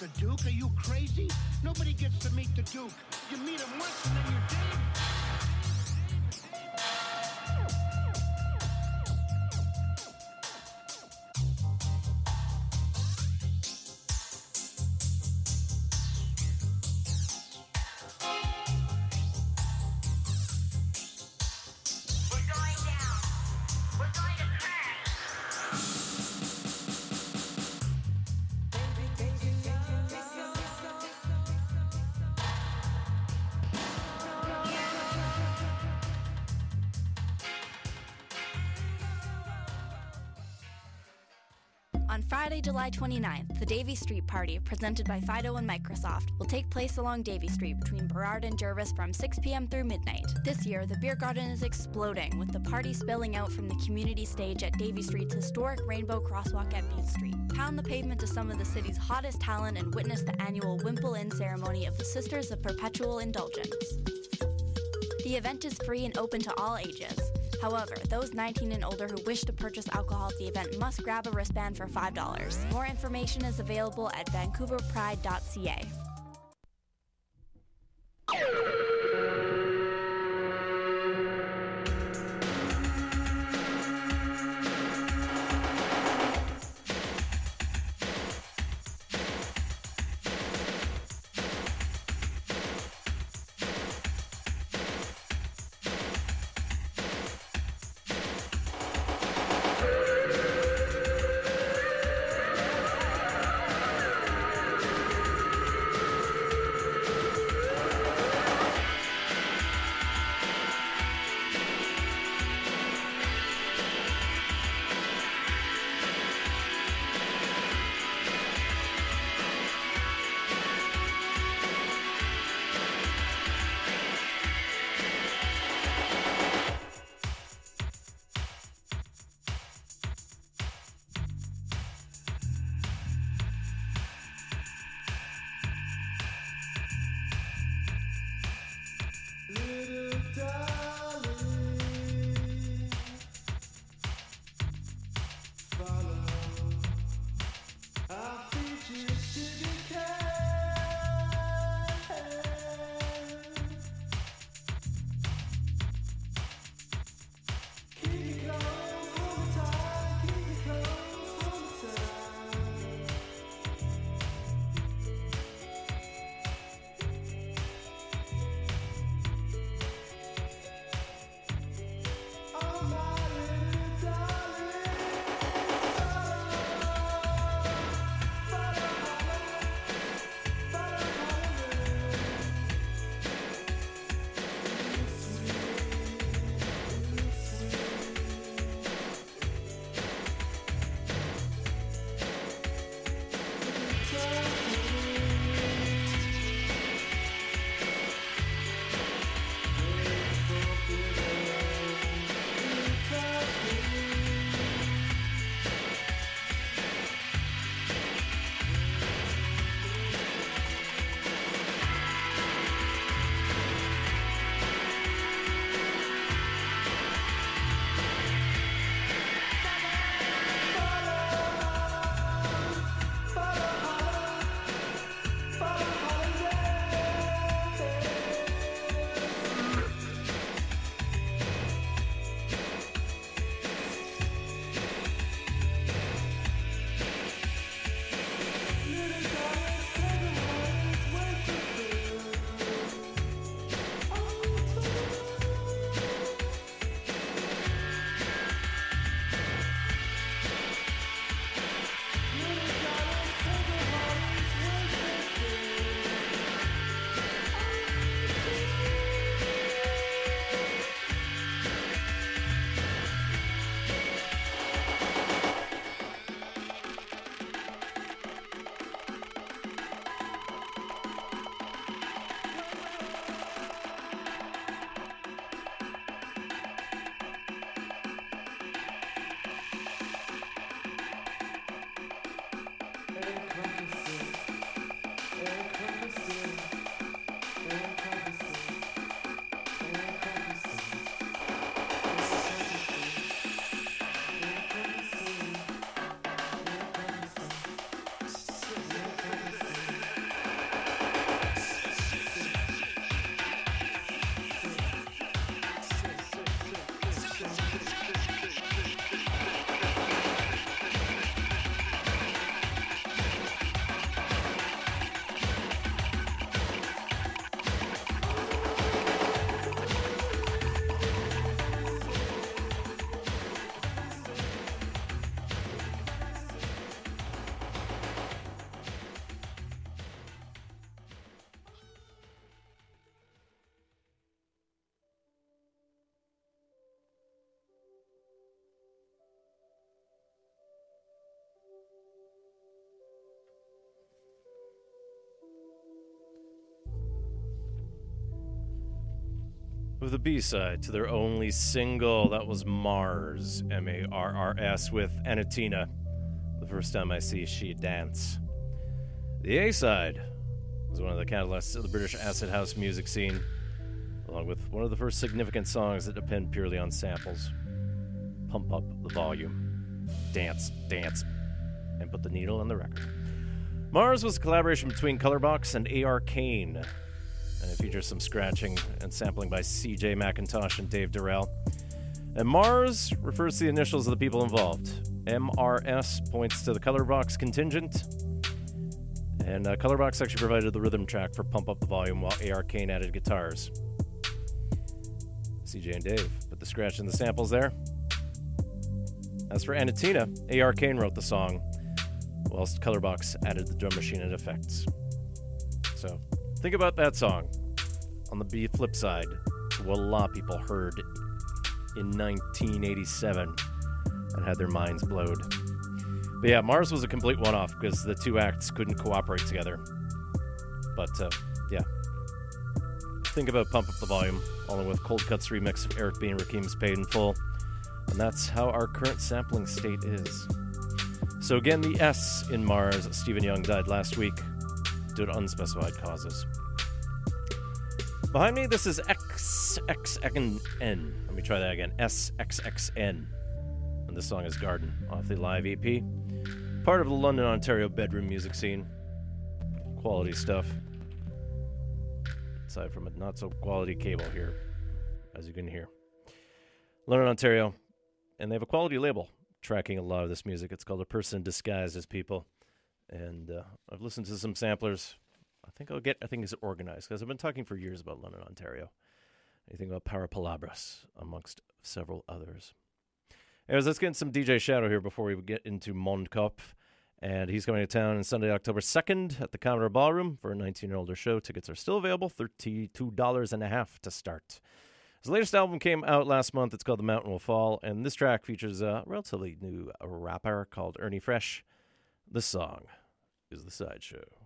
S27: The Duke? Are you crazy? Nobody gets to meet the Duke. You meet him once and then you're dead.
S28: July 29th, the Davie Street Party, presented by Fido and Microsoft, will take place along Davie Street between Burrard and Jervis from 6 p.m. through midnight. This year, the beer garden is exploding, with the party spilling out from the community stage at Davie Street's historic Rainbow Crosswalk at Bute Street. Pound the pavement to some of the city's hottest talent and witness the annual Wimple In ceremony of the Sisters of Perpetual Indulgence. The event is free and open to all ages. However, those 19 and older who wish to purchase alcohol at the event must grab a wristband for $5. More information is available at vancouverpride.ca.
S1: with the B side to their only single. That was Mars, M A R R S, with Anitina. The first time I see she dance. The A side was one of the catalysts of the British acid house music scene, along with one of the first significant songs that depend purely on samples. Pump up the volume, dance, dance, and put the needle on the record. Mars was a collaboration between Colourbox and A.R. Kane, features some scratching and sampling by C.J. McIntosh and Dave Dorrell. And Mars refers to the initials of the people involved. MRS points to the Colourbox contingent, and uh, Colourbox actually provided the rhythm track for Pump Up the Volume while A.R. Kane added guitars. CJ and Dave put the scratch and the samples there. As for Anitina, A.R. Kane wrote the song, whilst Colourbox added the drum machine and effects. So, think about that song on the B flip side, to what a lot of people heard in 1987 and had their minds blowed. But yeah, Mars was a complete one off because the two acts couldn't cooperate together. But uh, yeah. Think about Pump Up the Volume, along with Coldcut's remix of Eric B. and Rakim's Paid in Full. And that's how our current sampling state is. So again, the S in Mars, Stephen Young died last week due to unspecified causes. Behind me, this is XXXN. Let me try that again. SXXN. And this song is Garden off the live EP. Part of the London, Ontario bedroom music scene. Quality stuff. Aside from a not so quality cable here, as you can hear. London, Ontario. And they have a quality label tracking a lot of this music. It's called A Person Disguised as People. And uh, I've listened to some samplers. I think I'll get, I think it's organized because I've been talking for years about London, Ontario. Anything about Parapalabras, amongst several others. Anyways, let's get into some DJ Shadow here before we get into Mondkopf. And he's coming to town on Sunday, October 2nd at the Commodore Ballroom for a 19 year older show. Tickets are still available, $32 and a half to start. His latest album came out last month. It's called The Mountain Will Fall. And this track features a relatively new rapper called Ernie Fresh. The song is The Sideshow.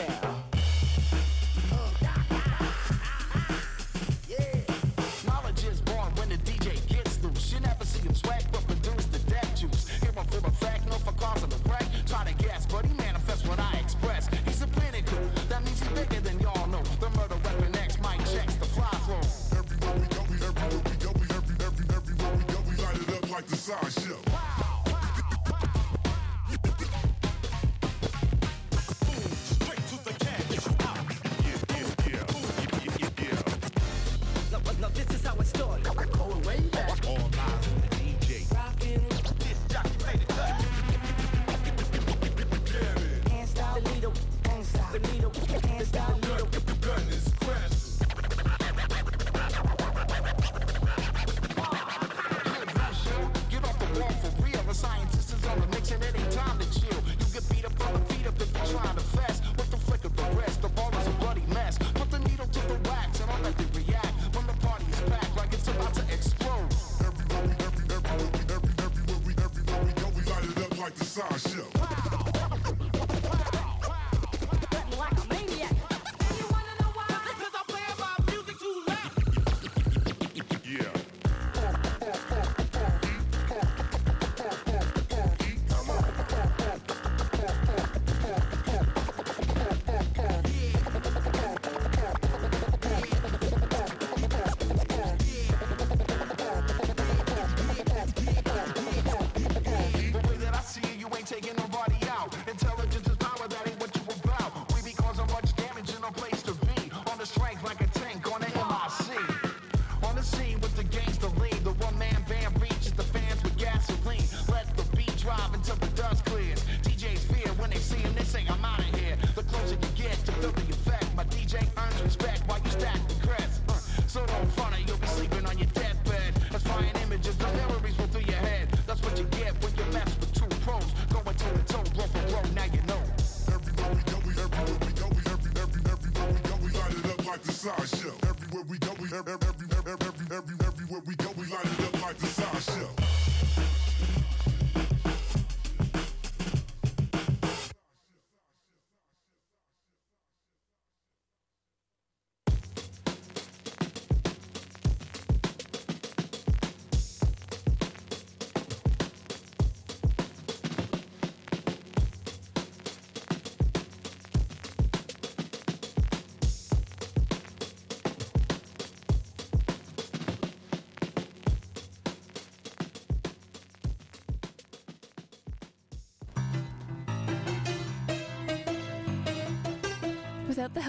S29: Sasha. we every, every,
S30: every, everywhere we go, we light it up like the
S31: side show.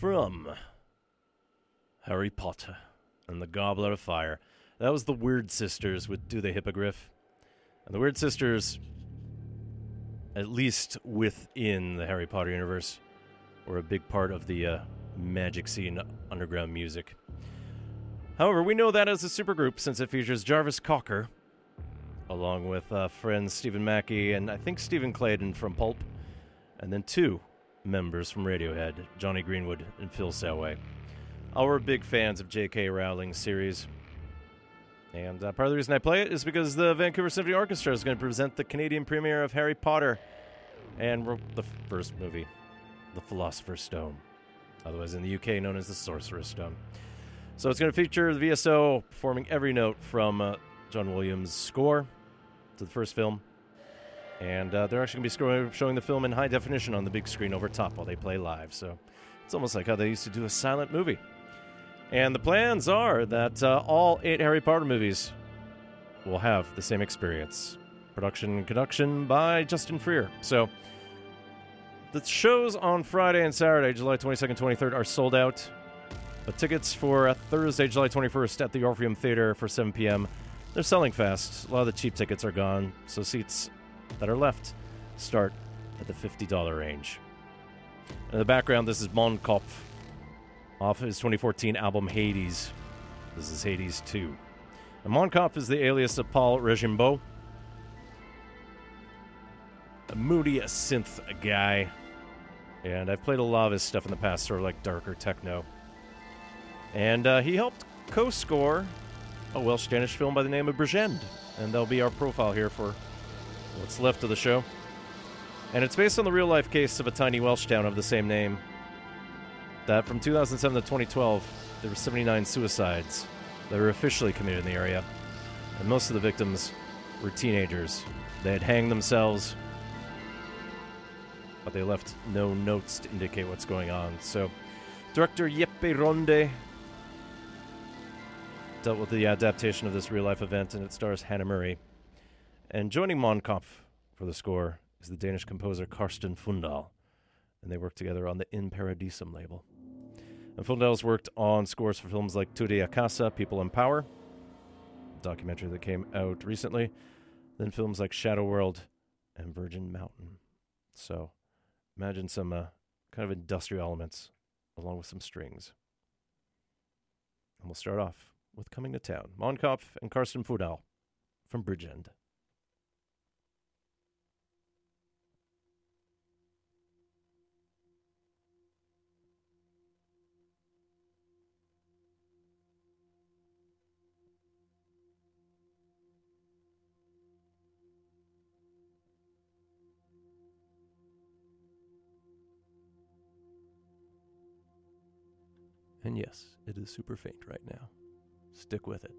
S3: from
S1: Harry Potter and the Goblet of Fire. That was the Weird Sisters with Do the Hippogriff. And the Weird Sisters, at least within the Harry Potter universe, were a big part of the uh, magic scene underground music. However, we know that as a supergroup since it features Jarvis Cocker, along with uh, friends Stephen Mackey and I think Stephen Claydon from Pulp, and then two members from Radiohead, Jonny Greenwood and Phil Selway. Were big fans of J.K. Rowling's series. And uh, part of the reason I play it is because the Vancouver Symphony Orchestra is going to present the Canadian premiere of Harry Potter and the first movie, The Philosopher's Stone, otherwise in the UK known as the Sorcerer's Stone. So it's going to feature the VSO performing every note from uh, John Williams' score to the first film. And uh, they're actually going to be showing the film in high definition on the big screen over top while they play live. So it's almost like how they used to do a silent movie. And the plans are that uh, all eight Harry Potter movies will have the same experience. Production and conduction by Justin Freer. So the shows on Friday and Saturday, July 22nd, 23rd, are sold out. But tickets for uh, Thursday, July 21st at the Orpheum Theater for 7 p.m., they're selling fast. A lot of the cheap tickets are gone, so seats that are left start at the $50 range. In the background, this is Mondkopf off his 2014 album Hades. This is Hades 2. And Mondkopf is the alias of Paul Regimbeau, a moody synth guy. And I've played a lot of his stuff in the past, sort of like darker techno. And uh, he helped co score a Welsh Danish film by the name of Bridgend. And that'll be our profile here for what's left of the show. And it's based on the real life case of a tiny Welsh town of the same name. That from 2007 to 2012, there were 79 suicides that were officially committed in the area. And most of the victims were teenagers. They had hanged themselves, but they left no notes to indicate what's going on. So, director Jeppe Rønde dealt with the adaptation of this real life event, and it stars Hannah Murray. And joining Mondkopf for the score is the Danish composer Karsten Fundal, and they work together on the In Paradisum label. And Fundal's worked on scores for films like Tude Akasa, People in Power, a documentary that came out recently, then films like Shadow World and Virgin Mountain. So imagine some uh, kind of industrial elements along with some strings. And we'll start off with Coming to Town. Mondkopf and Karsten Fundal from Bridgend. And yes, it is super faint right now. Stick with it.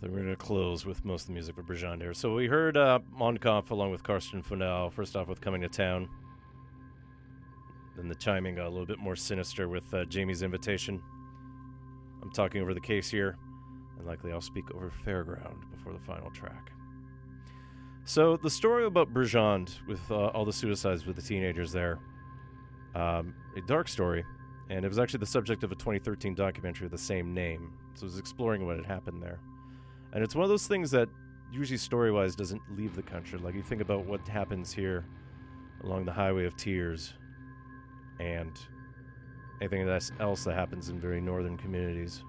S1: Then we're going to close with most of the music for Bridgend here. So we heard uh, along with Karsten Fundal, first off with Coming to Town. Then the chiming got a little bit more sinister with uh, Jamie's invitation. I'm talking over the case here, and likely I'll speak over Fairground before the final track. So the story about Bridgend with uh, all the suicides with the teenagers there, um, a dark story, and it was actually the subject of a 2013 documentary of the same name. So it was exploring what had happened there. And it's one of those things that usually story wise doesn't leave the country. Like you think about what happens here along the Highway of Tears and anything else that happens in very northern communities.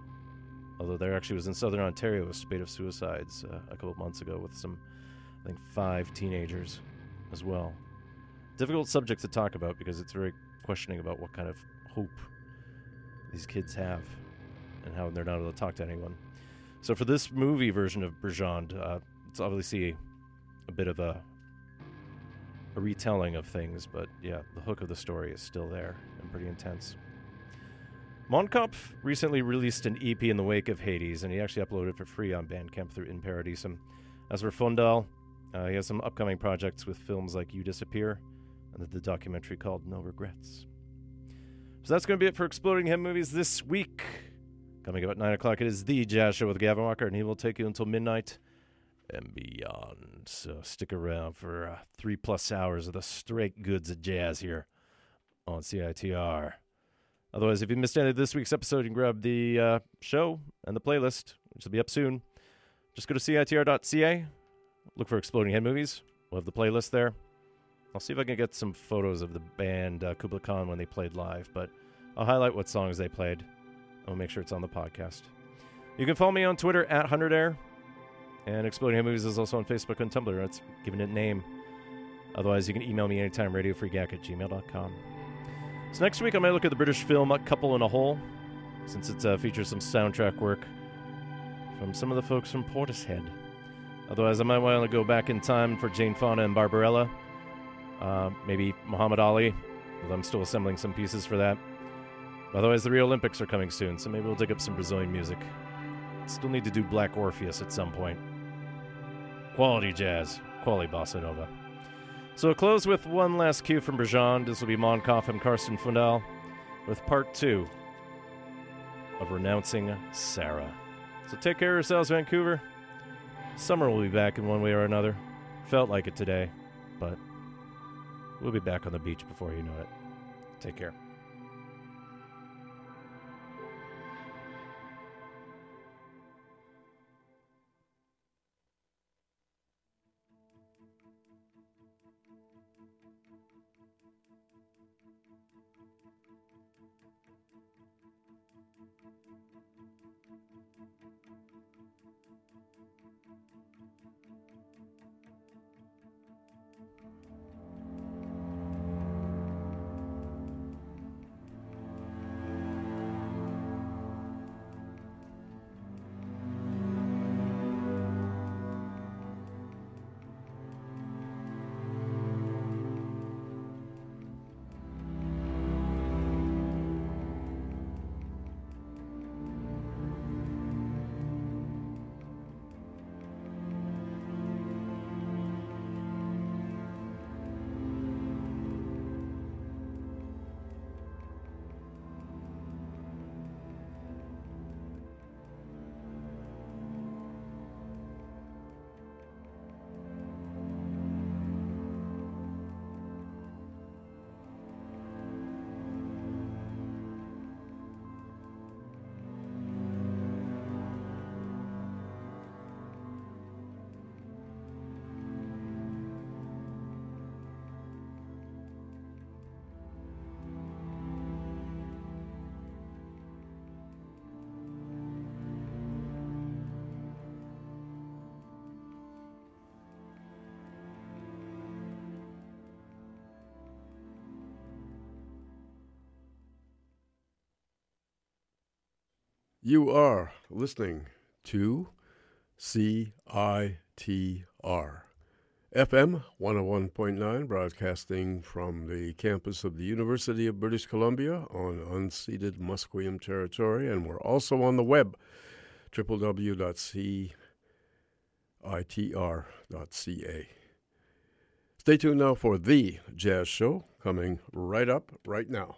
S1: Although there actually was in southern Ontario a spate of suicides uh, a couple of months ago with some, I think, five teenagers as well. Difficult subject to talk about because it's very questioning about what kind of hope these kids have and how they're not able to talk to anyone. So for this movie version of Bridgend, uh, it's obviously a bit of a a retelling of things, but yeah, the hook of the story is still there and pretty intense. Mondkopf recently released an EP in the wake of Hades, and he actually uploaded it for free on Bandcamp through In Paradisum. As for Fundal, uh, he has some upcoming projects with films like You Disappear and the documentary called No Regrets. So that's going to be it for Exploding Head Movies this week. Coming up at 9 o'clock, it is The Jazz Show with Gavin Walker, and he will take you until midnight and beyond. So stick around for uh, three plus hours of the straight goods of jazz here on CITR. Otherwise, if you missed any of this week's episode, you can grab the uh, show and the playlist, which will be up soon. Just go to CITR.ca, look for Exploding Head Movies. We'll have the playlist there. I'll see if I can get some photos of the band uh, Kubla Khan when they played live, but I'll highlight what songs they played. I'll make sure it's on the podcast. You can follow me on Twitter at 100air. And Exploding Head Movies is also on Facebook and Tumblr. It's giving it a name. Otherwise, you can email me anytime, radiofreegack at gmail.com. So next week, I might look at the British film A Couple in a Hole, since it uh, features some soundtrack work from some of the folks from Portishead. Otherwise, I might want to go back in time for Jane Fonda and Barbarella. Uh, maybe Muhammad Ali, I'm still assembling some pieces for that. Otherwise, the Rio Olympics are coming soon, so maybe we'll dig up some Brazilian music. Still need to do Black Orpheus at some point. Quality jazz, quality bossa nova. So we'll close with one last cue from Bridgend. This will be Mondkopf and Karsten Fundal with part two of Renouncing Sarah. So take care of yourselves, Vancouver. Summer will be back in one way or another. Felt like it today, but we'll be back on the beach before you know it. Take care.
S32: You are listening to CITR FM 101.9, broadcasting from the campus of the University of British Columbia on unceded Musqueam territory. And we're also on the web, www.citr itr.ca. Stay tuned now for The Jazz Show coming right up right now.